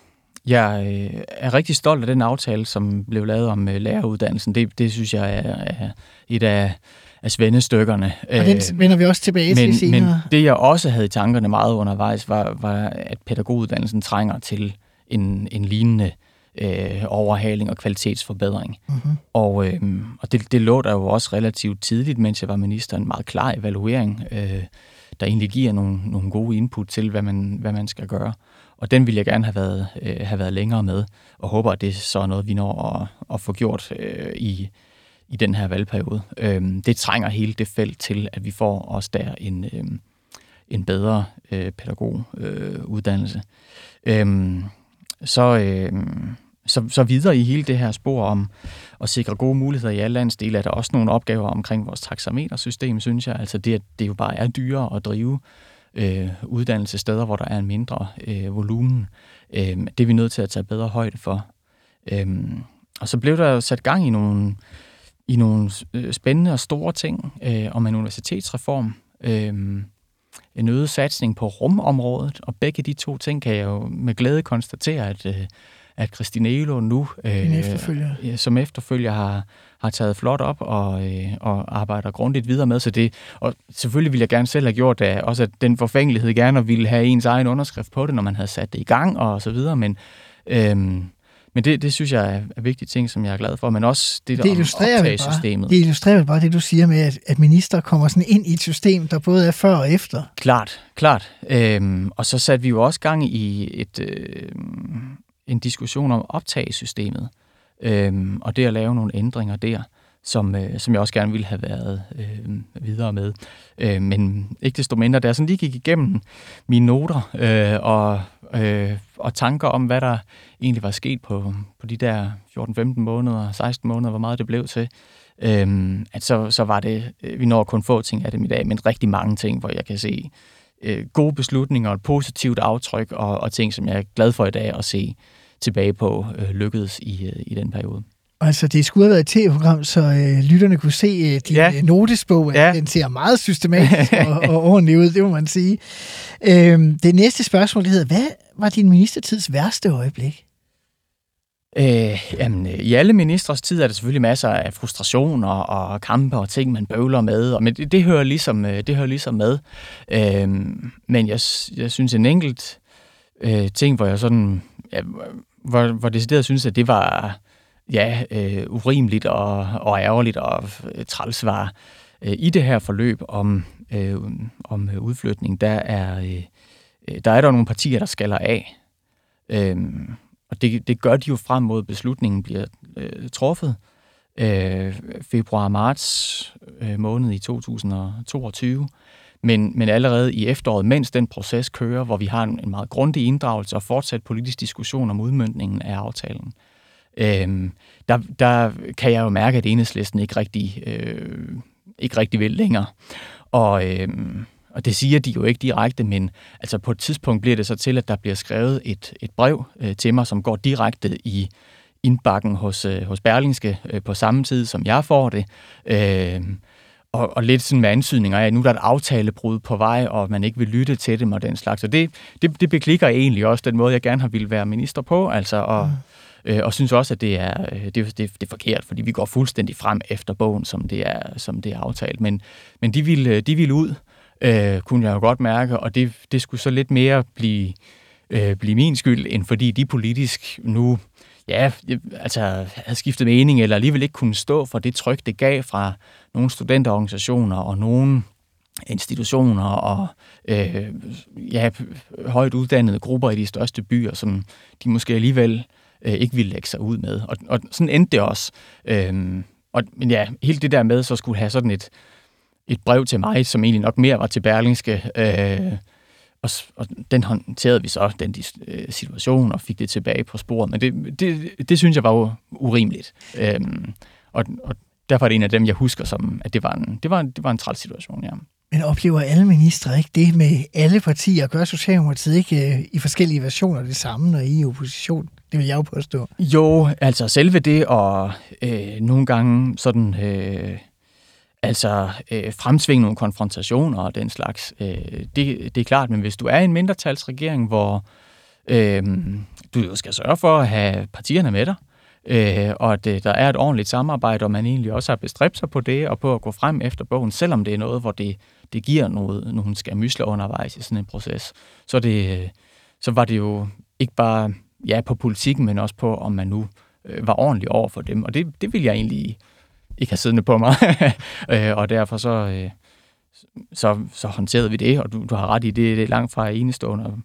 jeg øh, er rigtig stolt af den aftale, som blev lavet om læreruddannelsen. Det, det synes jeg er, er et af, af svendestykkerne. Og den vender vi også tilbage men, til senere. Men det, jeg også havde i tankerne meget undervejs, var, var at pædagoguddannelsen trænger til en, en lignende øh, overhaling og kvalitetsforbedring. Mm-hmm. Og, øh, og det, det lå der jo også relativt tidligt, mens jeg var minister, en meget klar evaluering, øh, der egentlig giver nogle, nogle gode input til, hvad man, hvad man skal gøre. Og den vil jeg gerne have været, øh, have været længere med, og håber, at det så er noget, vi når at, at få gjort øh, i, i den her valgperiode. Øh, det trænger hele det felt til, at vi får os der en, øh, en bedre øh, pædagoguddannelse. Øh, øh, så, øh, så, så videre i hele det her spor om at sikre gode muligheder i alle landsdele, er der også nogle opgaver omkring vores taxametersystem, synes jeg. Altså det, at det jo bare er dyrere at drive øh, uddannelsessteder, hvor der er en mindre øh, volumen. Øh, det er vi nødt til at tage bedre højde for. Øh, og så blev der jo sat gang i nogle, i nogle øh, spændende og store ting øh, om en universitetsreform. Øh, en øget satsning på rumområdet, og begge de to ting kan jeg jo med glæde konstatere, at, øh, at Christine Elo nu øh, efterfølger. som efterfølger har, har taget flot op og, øh, og arbejder grundigt videre med. Så det, og selvfølgelig ville jeg gerne selv have gjort det, også at den forfængelighed gerne ville have ens egen underskrift på det, når man havde sat det i gang og så videre, men øh, men det, det synes jeg er vigtige ting, som jeg er glad for, men også det, der det illustrerer systemet. Det illustrerer bare det, du siger med, at, at minister kommer sådan ind i et system, der både er før og efter. Klart, klart. Øhm, og så satte vi jo også gang i et, øh, en diskussion om optagesystemet, øhm, og det at lave nogle ændringer der, som, øh, som jeg også gerne ville have været øh, videre med. Øh, men ikke desto mindre, da jeg sådan lige gik igennem mine noter øh, og, øh, og tanker om, hvad der egentlig var sket på, på de der 14-15 måneder, 16 måneder, hvor meget det blev til, øh, at så, så var det, øh, vi når kun få ting af dem i dag, men rigtig mange ting, hvor jeg kan se øh, gode beslutninger og et positivt aftryk, og, og ting, som jeg er glad for i dag at se tilbage på øh, lykkedes i, øh, i den periode. Altså, det skulle have været et tv-program, så øh, lytterne kunne se øh, din ja. notesbog. Ja. Den ser meget systematisk og, og ordentligt ud, det må man sige. Øhm, det næste spørgsmål, det hedder, hvad var din ministertids værste øjeblik? Øh, jamen, I alle ministres tid er der selvfølgelig masser af frustrationer og kampe og ting, man bøvler med, og men det, det, hører, ligesom, øh, det hører ligesom med. Øh, men jeg, jeg synes en enkelt øh, ting, hvor jeg sådan, ja, hvor, hvor decideret synes, at det var ja, øh, urimeligt og, og ærgerligt og øh, træls var øh, i det her forløb om, øh, om øh, udflytning, der er, øh, øh der er der nogle partier, der skaller af. Øh, og det, det gør de jo frem mod beslutningen bliver øh, truffet øh, februar-marts øh, måned i 2022. Men, men allerede i efteråret, mens den proces kører, hvor vi har en, en meget grundig inddragelse og fortsat politisk diskussion om udmyndningen af aftalen, øh, Øhm, der, der kan jeg jo mærke, at enhedslisten ikke rigtig, øh, ikke rigtig vil længere. Og, øh, og det siger de jo ikke direkte, men altså på et tidspunkt bliver det så til, at der bliver skrevet et, et brev øh, til mig, som går direkte i indbakken hos, øh, hos Berlingske øh, på samme tid, som jeg får det. Øh, og, og lidt sådan med ansydninger af, at nu der er et aftalebrud på vej, og man ikke vil lytte til dem og den slags. Og det, det, det beklikker egentlig også den måde, jeg gerne har ville være minister på, altså, og, mm øh, og synes også, at det er, øh, det, det, det er forkert, fordi vi går fuldstændig frem efter bogen, som det er, som det er aftalt. Men, men de, ville, de ville ud, øh, kunne jeg jo godt mærke, og det, det skulle så lidt mere blive, øh, blive min skyld, end fordi de politisk nu ja, altså havde skiftet mening, eller alligevel ikke kunne stå for det tryk, det gav fra nogle studenterorganisationer og nogle institutioner og øh, ja, højt uddannede grupper i de største byer, som de måske alligevel øh, ikke ville lægge sig ud med. Og, og sådan endte det også. Øhm, og, men ja, helt det der med, så skulle have sådan et, et brev til mig, som egentlig nok mere var til Berlingske, øh, og, og den håndterede vi så, den øh, situation, og fik det tilbage på sporet. Men det, det, det synes jeg var jo urimeligt. Øhm, og, og derfor er det en af dem, jeg husker som, at det var en, det var, det var en træls situation, ja. Men oplever alle ministre ikke det med alle partier? Gør Socialdemokratiet ikke øh, i forskellige versioner det samme, når I er i opposition? Det vil jeg jo påstå. Jo, altså selve det, og øh, nogle gange sådan... Øh, altså øh, fremsvinge nogle konfrontationer og den slags. Øh, det, det er klart, men hvis du er en mindretalsregering, hvor øh, du jo skal sørge for at have partierne med dig, øh, og at øh, der er et ordentligt samarbejde, og man egentlig også har bestræbt sig på det, og på at gå frem efter bogen, selvom det er noget, hvor det, det giver noget, nogle mysle undervejs i sådan en proces, så, det, øh, så var det jo ikke bare ja, på politikken, men også på, om man nu øh, var ordentlig over for dem. Og det, det vil jeg egentlig ikke have siddende på mig. øh, og derfor så, øh, så, så håndterede vi det, og du, du har ret i det, det er langt fra enestående, og,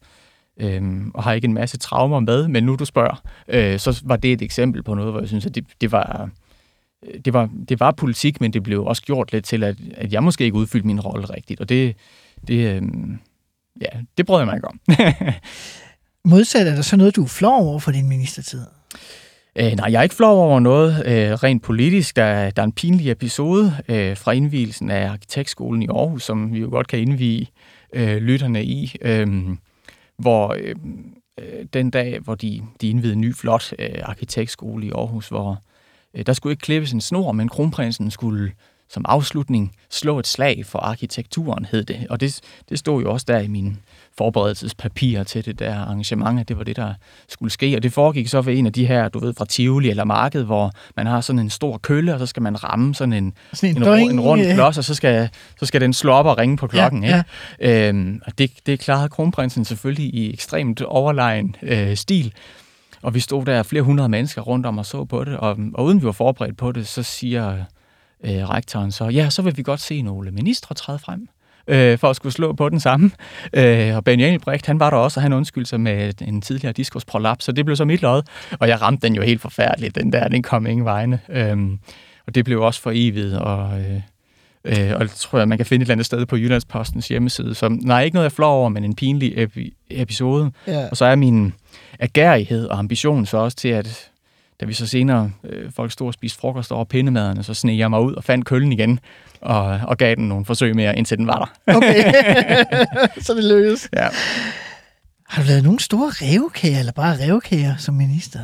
og har ikke en masse traumer med, men nu du spørger, øh, så var det et eksempel på noget, hvor jeg synes, at det, det var... Det var, det var politik, men det blev også gjort lidt til, at, at jeg måske ikke udfyldte min rolle rigtigt. Og det, det, øh, ja, det brød jeg mig ikke om. Modsat er der så noget, du er flov over for din ministertid? Øh, nej, jeg er ikke flov over noget øh, rent politisk. Der, der er en pinlig episode øh, fra indvielsen af Arkitektskolen i Aarhus, som vi jo godt kan indvige øh, lytterne i, øh, hvor øh, øh, den dag, hvor de, de indvidede en ny, flot øh, arkitektskole i Aarhus, hvor øh, der skulle ikke klippes en snor, men kronprinsen skulle som afslutning slå et slag for arkitekturen, hed det. Og det, det stod jo også der i min forberedelsespapirer til det der arrangement, at det var det, der skulle ske. Og det foregik så ved en af de her, du ved, fra Tivoli eller Marked, hvor man har sådan en stor kølle, og så skal man ramme sådan en, sådan en, en, en, en rund klods, og så skal, så skal den slå op og ringe på klokken. Ja, ikke? Øhm, og det, det klarede kronprinsen selvfølgelig i ekstremt overlegen øh, stil. Og vi stod der flere hundrede mennesker rundt om og så på det, og, og uden vi var forberedt på det, så siger øh, rektoren så, ja, så vil vi godt se nogle ministre træde frem øh, for at skulle slå på den samme. Øh, og Benny Engelbrecht, han var der også, og han undskyldte sig med en tidligere diskusprolaps, så det blev så mit lod, og jeg ramte den jo helt forfærdeligt, den der, den kom ingen vegne. Øh, og det blev også for evigt, og... Øh, Øh, og det tror jeg, man kan finde et eller andet sted på Jyllandspostens hjemmeside. Så nej, ikke noget, jeg flår over, men en pinlig epi- episode. Ja. Og så er min agerighed og ambition så også til, at da vi så senere, øh, folk stod og spiste frokost over pindemaderne, så sneg jeg mig ud og fandt køllen igen, og, og gav den nogle forsøg mere, indtil den var der. Okay, så det lykkedes. Ja. Har du lavet nogle store revkager, eller bare revkager som minister?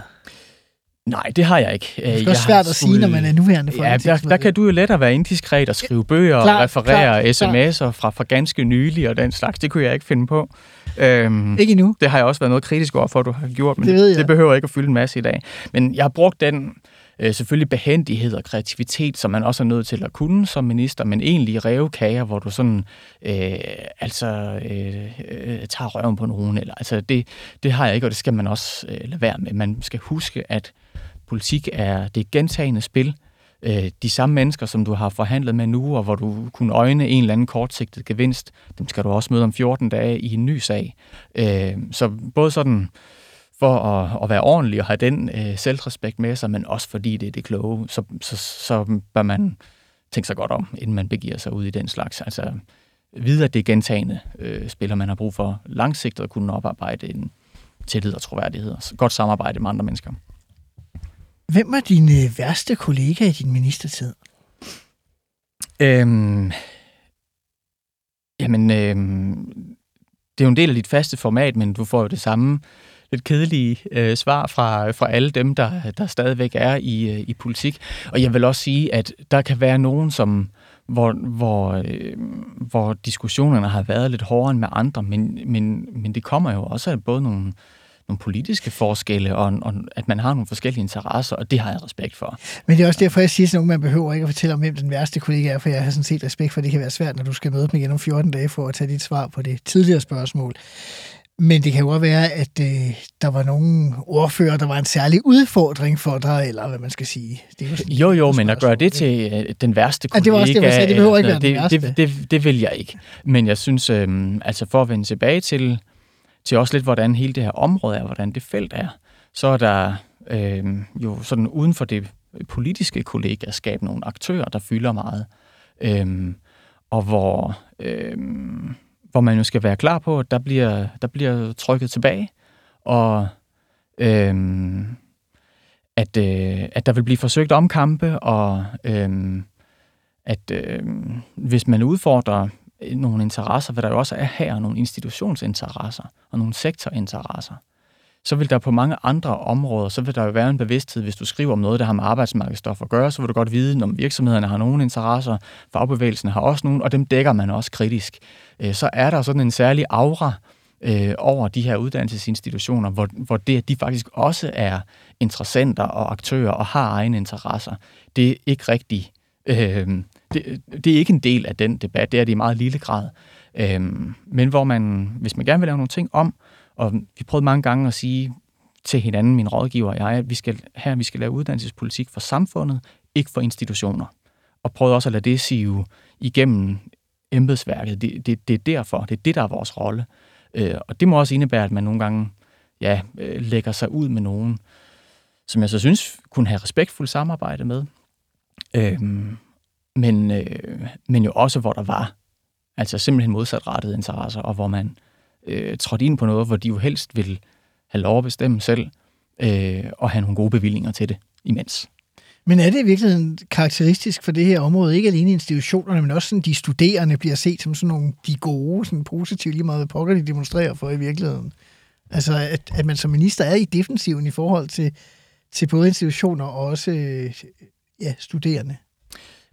Nej, det har jeg ikke. Det er jeg svært at sige, når man er nuværende Ja, der, der kan du jo lettere være indiskret og skrive bøger og referere sms'er fra, fra ganske nylig og den slags. Det kunne jeg ikke finde på. Øhm, ikke endnu. Det har jeg også været noget kritisk over for, at du har gjort, men det, ved jeg. det behøver ikke at fylde en masse i dag. Men jeg har brugt den Øh, selvfølgelig behendighed og kreativitet, som man også er nødt til at kunne som minister, men egentlig revkager, hvor du sådan øh, altså øh, øh, tager røven på nogen. Eller, altså det, det har jeg ikke, og det skal man også øh, lade være med. Man skal huske, at politik er det gentagende spil, øh, de samme mennesker, som du har forhandlet med nu, og hvor du kunne øjne en eller anden kortsigtet gevinst, dem skal du også møde om 14 dage i en ny sag. Øh, så både sådan for at, at være ordentlig og have den øh, selvrespekt med sig, men også fordi det er det kloge, så, så, så bør man tænke sig godt om, inden man begiver sig ud i den slags. Altså vide, at det er gentagende øh, spiller, man har brug for langsigtet at kunne oparbejde en tillid og troværdighed og godt samarbejde med andre mennesker. Hvem var din øh, værste kollega i din ministertid? Øhm, jamen, øhm, det er jo en del af dit faste format, men du får jo det samme lidt kedelige øh, svar fra, fra alle dem, der, der stadigvæk er i, øh, i politik. Og jeg vil også sige, at der kan være nogen, som hvor, hvor, øh, hvor diskussionerne har været lidt hårdere end med andre, men, men, men det kommer jo også af både nogle, nogle politiske forskelle, og, og at man har nogle forskellige interesser, og det har jeg respekt for. Men det er også derfor, jeg siger sådan man behøver ikke at fortælle om, hvem den værste kollega er, for jeg har sådan set respekt for, at det kan være svært, når du skal møde dem igen om 14 dage for at tage dit svar på det tidligere spørgsmål. Men det kan jo også være, at øh, der var nogle ordfører, der var en særlig udfordring for dig, eller hvad man skal sige. Det er jo, sådan, jo, jo, men at gøre det til øh, den værste kollega... Ja, det var også det, jeg sagde. Det behøver ikke være det, den værste. Det, det, det vil jeg ikke. Men jeg synes, øh, altså for at vende tilbage til, til også lidt, hvordan hele det her område er, hvordan det felt er, så er der øh, jo sådan uden for det politiske kollegaskab nogle aktører, der fylder meget. Øh, og hvor... Øh, hvor man jo skal være klar på, at der bliver, der bliver trykket tilbage, og øh, at, øh, at der vil blive forsøgt omkampe, og øh, at øh, hvis man udfordrer Øh, nogle interesser, hvad der jo også er her nogle institutionsinteresser og nogle sektorinteresser så vil der på mange andre områder, så vil der jo være en bevidsthed, hvis du skriver om noget, der har med arbejdsmarkedsstof at gøre, så vil du godt vide, om virksomhederne har nogle interesser, fagbevægelsen har også nogle, og dem dækker man også kritisk. Øh, så er der sådan en særlig aura øh, over de her uddannelsesinstitutioner, hvor, hvor det, at de faktisk også er interessenter og aktører og har egne interesser, det er ikke rigtigt. Øh, det, det er ikke en del af den debat, det er det i meget lille grad. Øhm, men hvor man, hvis man gerne vil lave nogle ting om, og vi prøvede mange gange at sige til hinanden, min rådgiver og jeg, at vi skal, her vi skal lave uddannelsespolitik for samfundet, ikke for institutioner. Og prøvede også at lade det sige igennem embedsværket. Det, det, det er derfor, det er det, der er vores rolle. Øh, og det må også indebære, at man nogle gange ja, øh, lægger sig ud med nogen, som jeg så synes kunne have respektfuldt samarbejde med. Øhm, men, øh, men jo også, hvor der var altså simpelthen modsatrettede interesser, og hvor man øh, trådte ind på noget, hvor de jo helst vil have lov at bestemme selv, øh, og have nogle gode bevillinger til det imens. Men er det i virkeligheden karakteristisk for det her område, ikke alene institutionerne, men også sådan, de studerende bliver set som sådan nogle de gode, sådan positive, lige meget pokker de demonstrerer for i virkeligheden? Altså, at, at man som minister er i defensiven i forhold til, til både institutioner og også øh, ja, studerende?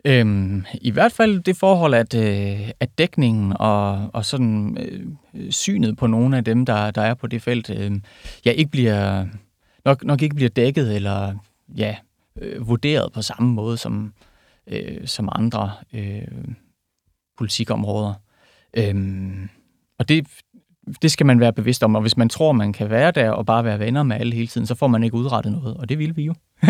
Øhm, I hvert fald det forhold, at, øh, at dækningen og, og sådan øh, synet på nogle af dem, der, der er på det felt, øh, ja, ikke bliver, nok, nok ikke bliver dækket eller ja, øh, vurderet på samme måde som, øh, som andre øh, politikområder. Øhm, og det, det skal man være bevidst om, og hvis man tror, man kan være der og bare være venner med alle hele tiden, så får man ikke udrettet noget, og det vil vi jo.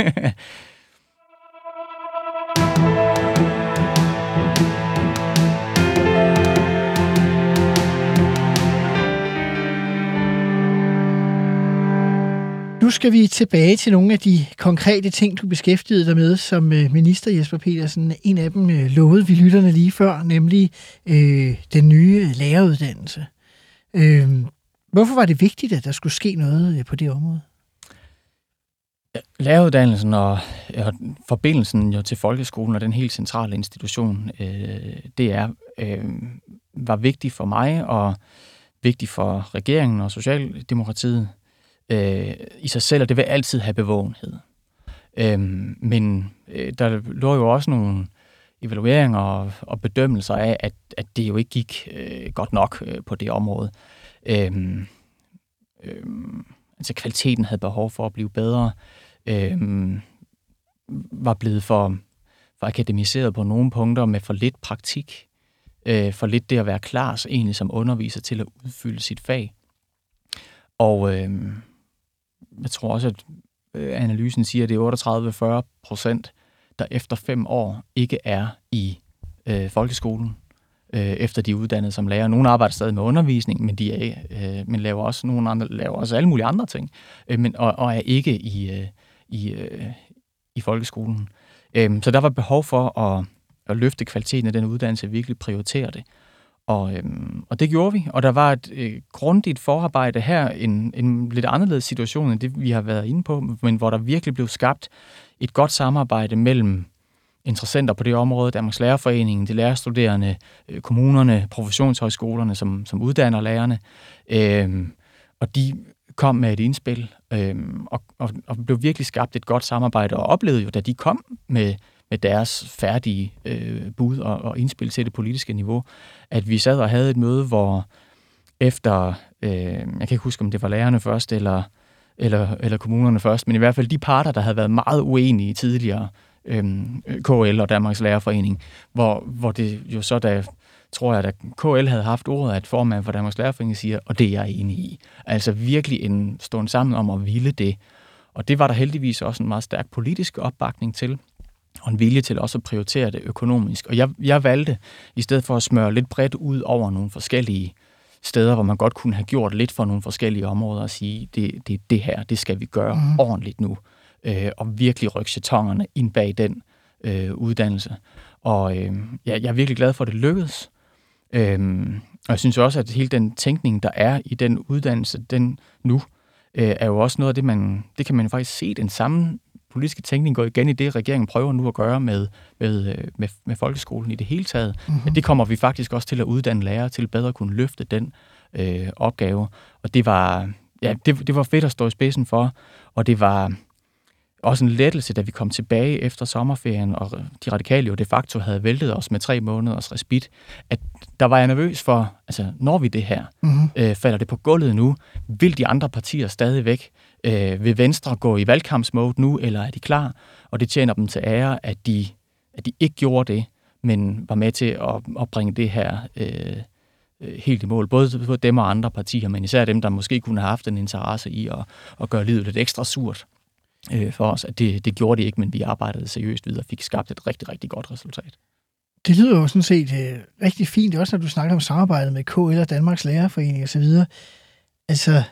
Nu skal vi tilbage til nogle af de konkrete ting, du beskæftigede dig med som øh, minister Jesper Petersen. En af dem øh, lovede vi lytterne lige før, nemlig øh, den nye læreruddannelse. Øh, hvorfor var det vigtigt, at der skulle ske noget øh, på det område? Læreruddannelsen og, og forbindelsen jo til folkeskolen og den helt centrale institution, øh, det er, øh, var vigtigt for mig og vigtigt for regeringen og Socialdemokratiet øh, i sig selv, og det vil altid have bevågenhed. Øh, men øh, der lå jo også nogle evalueringer og, og bedømmelser af, at, at det jo ikke gik øh, godt nok øh, på det område. Øh, øh, altså kvaliteten havde behov for at blive bedre. Øh, var blevet for, for akademiseret på nogle punkter med for lidt praktik, øh, for lidt det at være klar så egentlig som underviser til at udfylde sit fag. Og øh, jeg tror også, at øh, analysen siger, at det er 38-40 procent, der efter fem år ikke er i øh, folkeskolen, øh, efter de er uddannet som lærer. Nogle arbejder stadig med undervisning, men de er, øh, men laver også nogle andre, laver også alle mulige andre ting, øh, men, og, og er ikke i, øh, i, øh, i folkeskolen. Øh, så der var behov for at, at løfte kvaliteten af den uddannelse, virkelig prioritere det. Og, øhm, og det gjorde vi, og der var et øh, grundigt forarbejde her, en, en lidt anderledes situation end det, vi har været inde på, men hvor der virkelig blev skabt et godt samarbejde mellem interessenter på det område, Danmarks Lærerforening, de lærerstuderende, øh, kommunerne, professionshøjskolerne, som, som uddanner lærerne. øh, og de kom med et indspil, øh, og, og, og blev virkelig skabt et godt samarbejde, og oplevede jo, da de kom med med deres færdige øh, bud og, og indspil til det politiske niveau, at vi sad og havde et møde, hvor efter, øh, jeg kan ikke huske, om det var lærerne først, eller, eller, eller kommunerne først, men i hvert fald de parter, der havde været meget uenige tidligere, øh, KL og Danmarks Lærerforening, hvor, hvor det jo så da tror jeg, at KL havde haft ordet, at formanden for Danmarks Lærerforening siger, og det er jeg enig i. Altså virkelig en stående sammen om at ville det. Og det var der heldigvis også en meget stærk politisk opbakning til og en vilje til også at prioritere det økonomisk. Og jeg, jeg valgte, i stedet for at smøre lidt bredt ud over nogle forskellige steder, hvor man godt kunne have gjort lidt for nogle forskellige områder, og sige, det, det det her, det skal vi gøre mm. ordentligt nu, øh, og virkelig rykke chetongerne ind bag den øh, uddannelse. Og øh, ja, jeg er virkelig glad for, at det lykkedes. Øh, og jeg synes også, at hele den tænkning, der er i den uddannelse, den nu, øh, er jo også noget af det, man, det kan man faktisk se den samme politiske tænkning går igen i det, regeringen prøver nu at gøre med, med, øh, med, med folkeskolen i det hele taget. Mm-hmm. Det kommer vi faktisk også til at uddanne lærere til bedre at kunne løfte den øh, opgave. Og det var, ja, det, det var fedt at stå i spidsen for, og det var også en lettelse, da vi kom tilbage efter sommerferien, og de radikale jo de facto havde væltet os med tre måneders respit, at der var jeg nervøs for, altså når vi det her, mm-hmm. øh, falder det på gulvet nu, vil de andre partier stadigvæk Øh, vil Venstre gå i valgkampsmode nu, eller er de klar? Og det tjener dem til ære, at de, at de ikke gjorde det, men var med til at, at bringe det her øh, øh, helt i mål. Både for dem og andre partier, men især dem, der måske kunne have haft en interesse i at, at gøre livet lidt ekstra surt øh, for os. At det, det gjorde de ikke, men vi arbejdede seriøst videre og fik skabt et rigtig, rigtig godt resultat. Det lyder jo sådan set øh, rigtig fint, også når du snakker om samarbejdet med KL og Danmarks Lærerforening osv. Altså,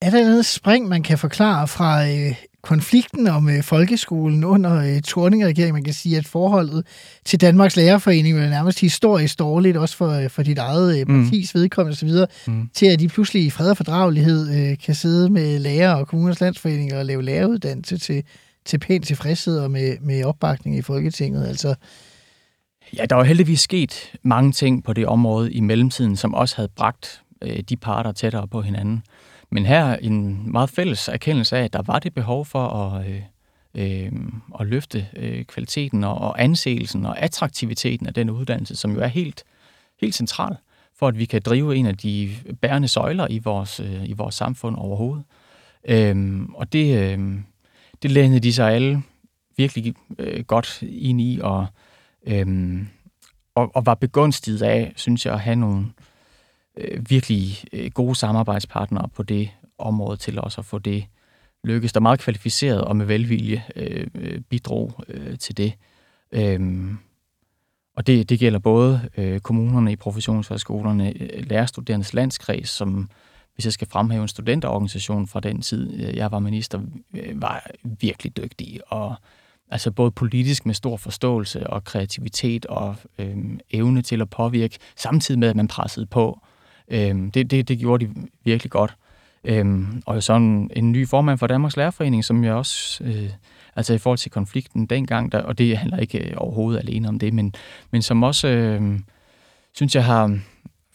er der noget spring, man kan forklare fra øh, konflikten om øh, folkeskolen under øh, Torning-regeringen? Man kan sige, at forholdet til Danmarks Lærerforening er nærmest historisk dårligt, også for, øh, for dit eget øh, mm. partis mm. vedkommende osv., mm. til at de pludselig i fred og fordragelighed øh, kan sidde med lærer og kommuners landsforening og lave læreruddannelse til, til pænt tilfredshed og med, med opbakning i Folketinget. Altså, Ja, der er heldigvis sket mange ting på det område i mellemtiden, som også havde bragt øh, de parter tættere på hinanden. Men her en meget fælles erkendelse af, at der var det behov for at, øh, øh, at løfte øh, kvaliteten og, og anseelsen og attraktiviteten af den uddannelse, som jo er helt, helt central for, at vi kan drive en af de bærende søjler i vores, øh, i vores samfund overhovedet. Øh, og det, øh, det lænede de sig alle virkelig øh, godt ind i, og, øh, og, og var begunstiget af, synes jeg, at have nogle, øh, virkelig øh, gode samarbejdspartnere på det område til også at få det lykkes. Der meget kvalificeret og med velvilje øh, øh bidrog øh, til det. Øhm, og det, det gælder både øh, kommunerne i professionshøjskolerne, øh, lærerstuderendes landskreds, som hvis jeg skal fremhæve en studenterorganisation fra den tid, øh, jeg var minister, var virkelig dygtig og altså både politisk med stor forståelse og kreativitet og øh, evne til at påvirke, samtidig med at man pressede på Øhm, det, det, det gjorde de virkelig godt. Øhm, og så en, en ny formand for Danmarks Lærerforening, som jeg også, øh, altså i forhold til konflikten dengang, der, og det handler ikke øh, overhovedet alene om det, men, men som også, øh, synes jeg har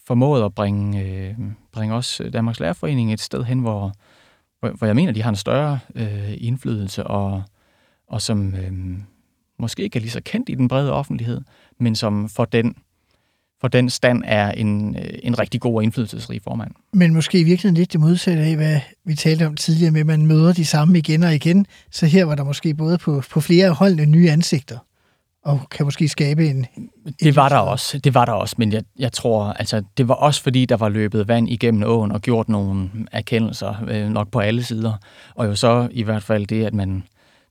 formået at bringe, øh, bringe også Danmarks Lærerforening et sted hen, hvor, hvor, hvor jeg mener, de har en større øh, indflydelse, og, og som øh, måske ikke er lige så kendt i den brede offentlighed, men som for den for den stand er en, øh, en rigtig god og indflydelsesrig formand. Men måske i virkeligheden lidt det modsatte af, hvad vi talte om tidligere med, at man møder de samme igen og igen. Så her var der måske både på, på flere holdende nye ansigter, og kan måske skabe en... Det var der også, det var der også, men jeg, jeg tror, altså, det var også fordi, der var løbet vand igennem åen og gjort nogle erkendelser, øh, nok på alle sider. Og jo så i hvert fald det, at man,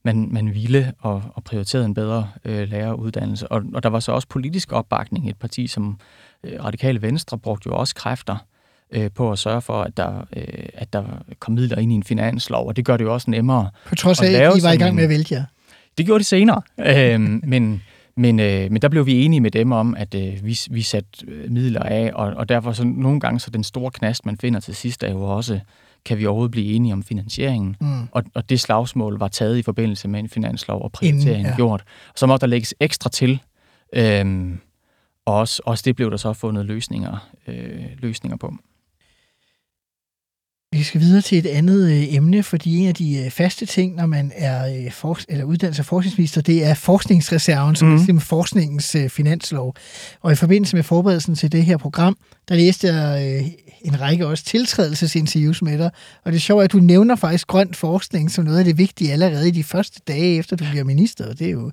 man, man ville og, og prioriterede en bedre øh, læreruddannelse. Og, og der var så også politisk opbakning. Et parti som øh, Radikale Venstre brugte jo også kræfter øh, på at sørge for, at der, øh, at der kom midler ind i en finanslov, og det gør det jo også nemmere. På trods af, at I var i gang med at vælge jer. Det gjorde de senere, øh, men, men, øh, men der blev vi enige med dem om, at øh, vi, vi satte øh, midler af, og, og derfor så nogle gange så den store knast, man finder til sidst, er jo også, kan vi overhovedet blive enige om finansieringen? Mm. Og, og det slagsmål var taget i forbindelse med en finanslov og prioriteringen ja. gjort. Så må der lægges ekstra til, øh, og også, også det blev der så fundet løsninger, øh, løsninger på. Vi skal videre til et andet øh, emne, fordi en af de øh, faste ting, når man er øh, for, eller uddannelses- og forskningsminister, det er forskningsreserven, som mm. er simpelthen forskningens øh, finanslov. Og i forbindelse med forberedelsen til det her program, der læste jeg øh, en række også tiltrædelsesinterviews med dig. Og det er sjovt, at du nævner faktisk grøn forskning som noget af det vigtige allerede i de første dage, efter du bliver minister. Og, det er jo...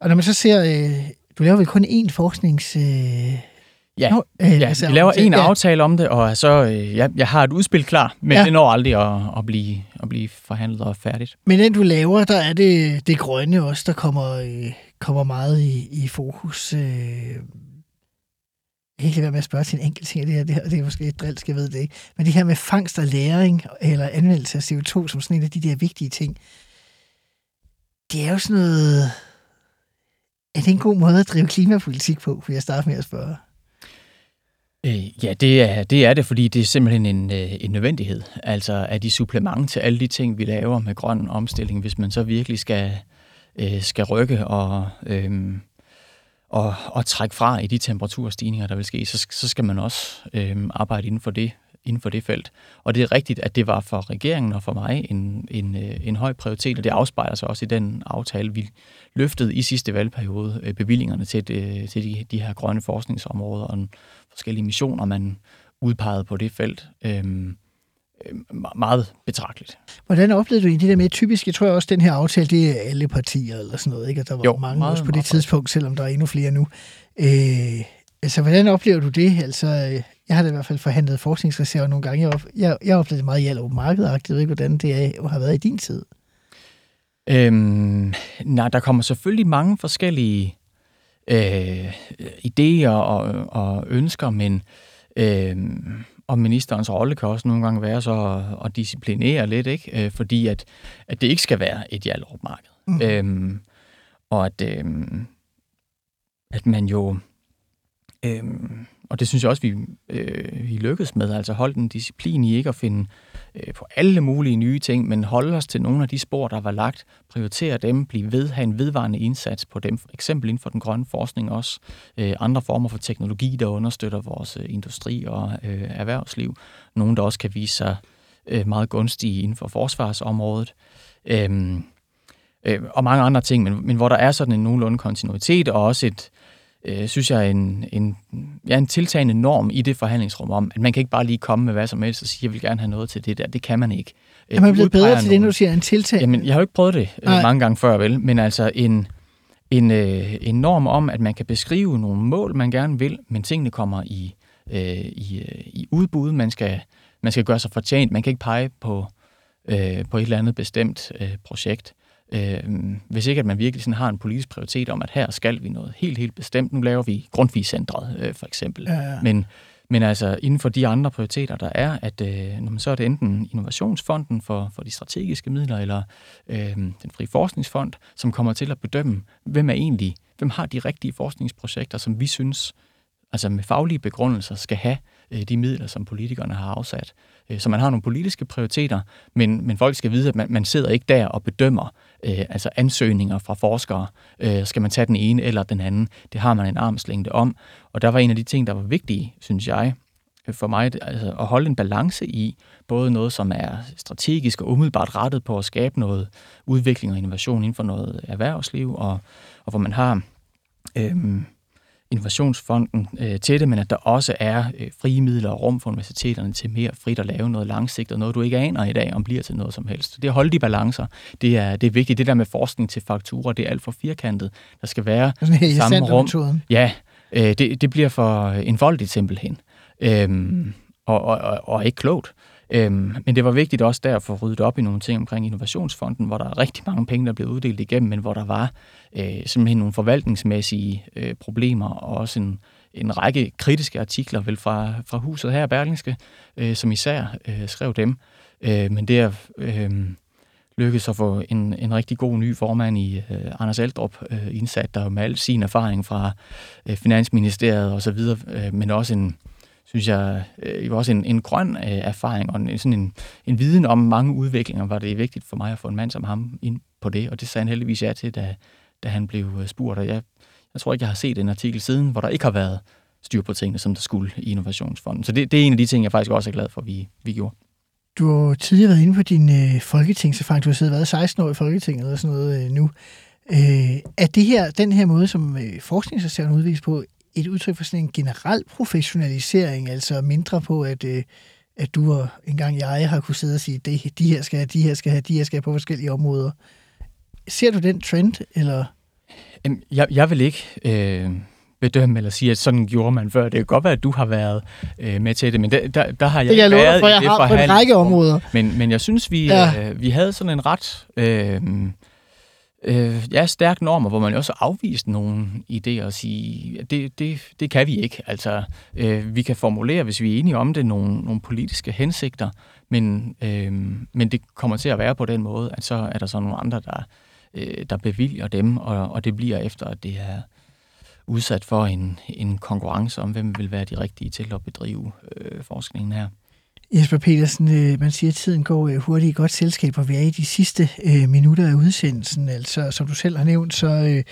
og når man så ser, øh, du laver vel kun én forsknings... Øh, Ja, Nå, øh, ja altså, vi laver en ja. aftale om det, og så øh, ja, jeg har et udspil klar, men ja. det når aldrig at, at, blive, at blive forhandlet og færdigt. Men den du laver, der er det, det grønne også, der kommer, øh, kommer meget i, i fokus. Øh, jeg kan ikke være med at spørge til en enkelt ting, det her, det, her, det er måske et drilsk, jeg ved det ikke. Men det her med fangst og læring, eller anvendelse af CO2 som sådan en af de der vigtige ting, det er jo sådan noget... Er det en god måde at drive klimapolitik på, vil jeg starte med at spørge? Øh, ja, det er, det er det, fordi det er simpelthen en, øh, en nødvendighed. Altså at de supplement til alle de ting, vi laver med grøn omstilling, hvis man så virkelig skal, øh, skal rykke og, øh, og, og trække fra i de temperaturstigninger, der vil ske, så, så skal man også øh, arbejde inden for det inden for det felt. Og det er rigtigt, at det var for regeringen og for mig en, en, øh, en høj prioritet, og det afspejler sig også i den aftale, vi løftede i sidste valgperiode øh, bevillingerne til, til de, de her grønne forskningsområder og forskellige missioner, man udpegede på det felt. Øhm, øhm meget betragteligt. Hvordan oplevede du det der med, typisk, jeg tror også, den her aftale, det er alle partier eller sådan noget, ikke? Og der var jo, mange meget, også på det tidspunkt, selvom der er endnu flere nu. Øh, altså, hvordan oplever du det? Altså, jeg har da i hvert fald forhandlet forskningsreserver nogle gange. Jeg, jeg, jeg oplevede det meget i alt markedagtigt. Jeg ved ikke, hvordan det er, har været i din tid. Øhm, nej, der kommer selvfølgelig mange forskellige øh, idéer og, og ønsker, men øh, og ministerens rolle kan også nogle gange være så at, at disciplinere lidt, ikke? Øh, fordi at, at det ikke skal være et Hjallerup-marked. Mm. Øhm, og at, øh, at man jo... Øh, og det synes jeg også, vi, øh, vi lykkedes med, altså holde en disciplin i ikke at finde øh, på alle mulige nye ting, men holde os til nogle af de spor, der var lagt, prioritere dem, blive ved, have en vedvarende indsats på dem, eksempel inden for den grønne forskning også, øh, andre former for teknologi, der understøtter vores øh, industri og øh, erhvervsliv, nogle, der også kan vise sig øh, meget gunstige inden for forsvarsområdet. Øh, øh, og mange andre ting, men, men hvor der er sådan en nogenlunde kontinuitet, og også et, øh, synes jeg, en, en, ja, en tiltagende norm i det forhandlingsrum om, at man kan ikke bare lige komme med hvad som helst og sige, jeg vil gerne have noget til det der. Det kan man ikke. Er man blevet bedre til det, når du siger en tiltag? Jamen, jeg har jo ikke prøvet det øh, mange gange før, vel? Men altså en, en, øh, en norm om, at man kan beskrive nogle mål, man gerne vil, men tingene kommer i, øh, i, øh, i udbud. Man skal, man skal gøre sig fortjent. Man kan ikke pege på, øh, på et eller andet bestemt øh, projekt. Øh, hvis ikke at man virkelig sådan har en politisk prioritet om, at her skal vi noget helt, helt bestemt. Nu laver vi Grundtvig-centret, øh, for eksempel. Ja, ja. Men, men altså inden for de andre prioriteter, der er, at øh, så er det enten Innovationsfonden for, for de strategiske midler, eller øh, den frie forskningsfond, som kommer til at bedømme, hvem er egentlig, hvem har de rigtige forskningsprojekter, som vi synes, altså med faglige begrundelser, skal have øh, de midler, som politikerne har afsat. Øh, så man har nogle politiske prioriteter, men, men folk skal vide, at man, man sidder ikke der og bedømmer øh, altså ansøgninger fra forskere. Øh, skal man tage den ene eller den anden? Det har man en armslængde om. Og der var en af de ting, der var vigtige, synes jeg, øh, for mig, altså at holde en balance i både noget, som er strategisk og umiddelbart rettet på at skabe noget udvikling og innovation inden for noget erhvervsliv, og, og hvor man har øhm, Innovationsfonden øh, til det, men at der også er øh, frie midler og rum for universiteterne til mere frit at lave noget langsigtet, noget du ikke aner i dag, om bliver til noget som helst. Det at holde de balancer, det er, det er vigtigt. Det der med forskning til fakturer, det er alt for firkantet. Der skal være Sådan samme rum. metoden. Ja, øh, det, det bliver for enfoldigt simpelthen. Øhm, og, og, og, og ikke klogt. Øhm, men det var vigtigt også der at få ryddet op i nogle ting omkring Innovationsfonden, hvor der er rigtig mange penge, der blev uddelt igennem, men hvor der var øh, simpelthen nogle forvaltningsmæssige øh, problemer, og også en, en række kritiske artikler vel fra, fra huset her, Berlingske, øh, som især øh, skrev dem. Øh, men det er øh, lykkedes at få en, en rigtig god ny formand i øh, Anders Aldrup øh, indsat, der med al sin erfaring fra øh, Finansministeriet og så videre, øh, men også en, synes jeg, øh, også en, en grøn øh, erfaring og en, sådan en, en viden om mange udviklinger, var det vigtigt for mig at få en mand som ham ind på det, og det sagde han heldigvis ja til, da, da han blev øh, spurgt, og jeg, jeg tror ikke, jeg har set en artikel siden, hvor der ikke har været styr på tingene, som der skulle i Innovationsfonden. Så det, det er en af de ting, jeg faktisk også er glad for, at vi, vi gjorde. Du har tidligere været inde på din øh, folketingserfaring. Du har siddet været 16 år i Folketinget og sådan noget øh, nu. Øh, er det her, den her måde, som øh, forskningsreserven udviser på, et udtryk for sådan en generel professionalisering, altså mindre på, at, øh, at du og engang jeg har kunne sidde og sige, det, de her skal have, de her skal have, de her skal have på forskellige områder. Ser du den trend, eller? Jeg, jeg vil ikke øh, bedømme eller sige, at sådan gjorde man før. Det kan godt være, at du har været øh, med til det, men der, der, der har jeg Det jeg været for, i jeg det har på en række områder. Men, men jeg synes, vi, ja. øh, vi havde sådan en ret øh, øh, ja, stærke normer, hvor man jo også afviste nogle idéer og sige, at det, det, det kan vi ikke. Altså, øh, vi kan formulere, hvis vi er enige om det, nogle, nogle politiske hensigter, men, øh, men det kommer til at være på den måde, at så er der så nogle andre, der, øh, der bevilger dem, og, og det bliver efter, at det er udsat for en, en konkurrence om, hvem vil være de rigtige til at bedrive øh, forskningen her. Jesper Petersen, øh, man siger, at tiden går øh, hurtigt i godt selskab, og vi er i de sidste øh, minutter af udsendelsen. Altså, som du selv har nævnt, så øh,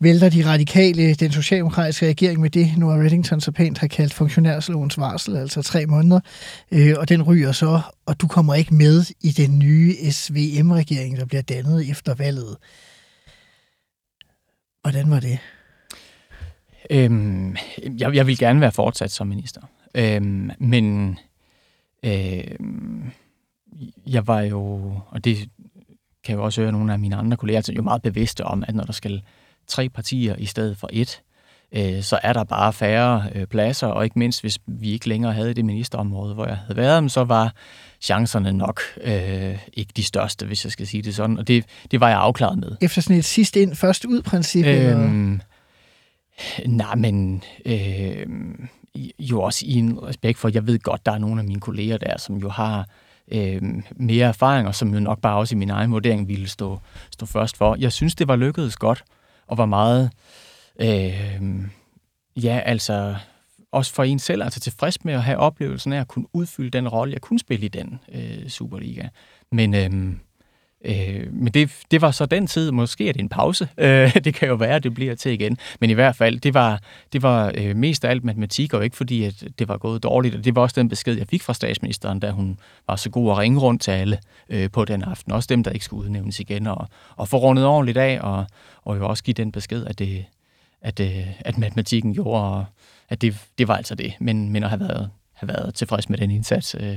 vælter de radikale den socialdemokratiske regering med det, Nora Reddington så pænt har kaldt funktionærslovens varsel, altså tre måneder, øh, og den ryger så, og du kommer ikke med i den nye SVM-regering, der bliver dannet efter valget. Hvordan var det? Øhm, jeg, jeg vil gerne være fortsat som minister. Øhm, men øhm, jeg var jo, og det kan jeg jo også høre nogle af mine andre kolleger, altså jo meget bevidste om, at når der skal tre partier i stedet for et, øh, så er der bare færre øh, pladser, og ikke mindst hvis vi ikke længere havde det ministerområde, hvor jeg havde været, så var chancerne nok øh, ikke de største, hvis jeg skal sige det sådan, og det, det var jeg afklaret med. Efter sådan et sidst ind, først ud princip? Øhm, nej, men øh, jo også i en respekt for, jeg ved godt, der er nogle af mine kolleger der, som jo har øh, mere erfaring, og som jo nok bare også i min egen vurdering ville stå, stå først for. Jeg synes, det var lykkedes godt, og var meget, øh, ja, altså også for en selv, altså tilfreds med at have oplevelsen af at kunne udfylde den rolle, jeg kunne spille i den øh, Superliga. Men, øh, øh, men det, det var så den tid, måske er det en pause, øh, det kan jo være, at det bliver til igen. Men i hvert fald, det var, det var øh, mest af alt matematik, og ikke fordi, at det var gået dårligt. Og det var også den besked, jeg fik fra statsministeren, da hun var så god at ringe rundt til alle øh, på den aften. Også dem, der ikke skulle udnævnes igen, og, og få rundet ordentligt af, og, og jo også give den besked, at, det, at, øh, at matematikken gjorde, og at det, det var altså det. Men, men at have været, have været tilfreds med den indsats, øh,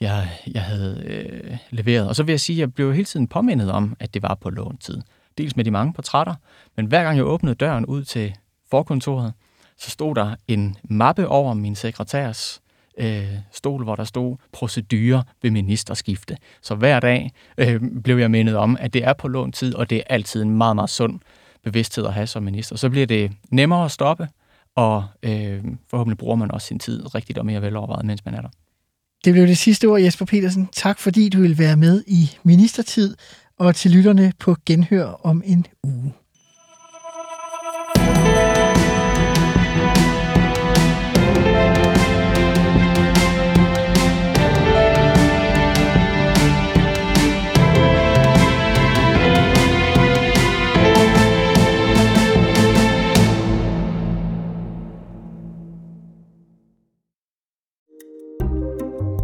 jeg, jeg havde øh, leveret. Og så vil jeg sige, at jeg blev hele tiden påmindet om, at det var på låntid. Dels med de mange portrætter, men hver gang jeg åbnede døren ud til forkontoret, så stod der en mappe over min sekretærs øh, stol, hvor der stod procedure ved ministerskifte. Så hver dag øh, blev jeg mindet om, at det er på låntid, og det er altid en meget, meget sund bevidsthed at have som minister. Så bliver det nemmere at stoppe, og øh, forhåbentlig bruger man også sin tid rigtigt og mere velovervejet, mens man er der. Det blev det sidste ord, Jesper Petersen. Tak fordi du vil være med i Ministertid, og til lytterne på genhør om en uge.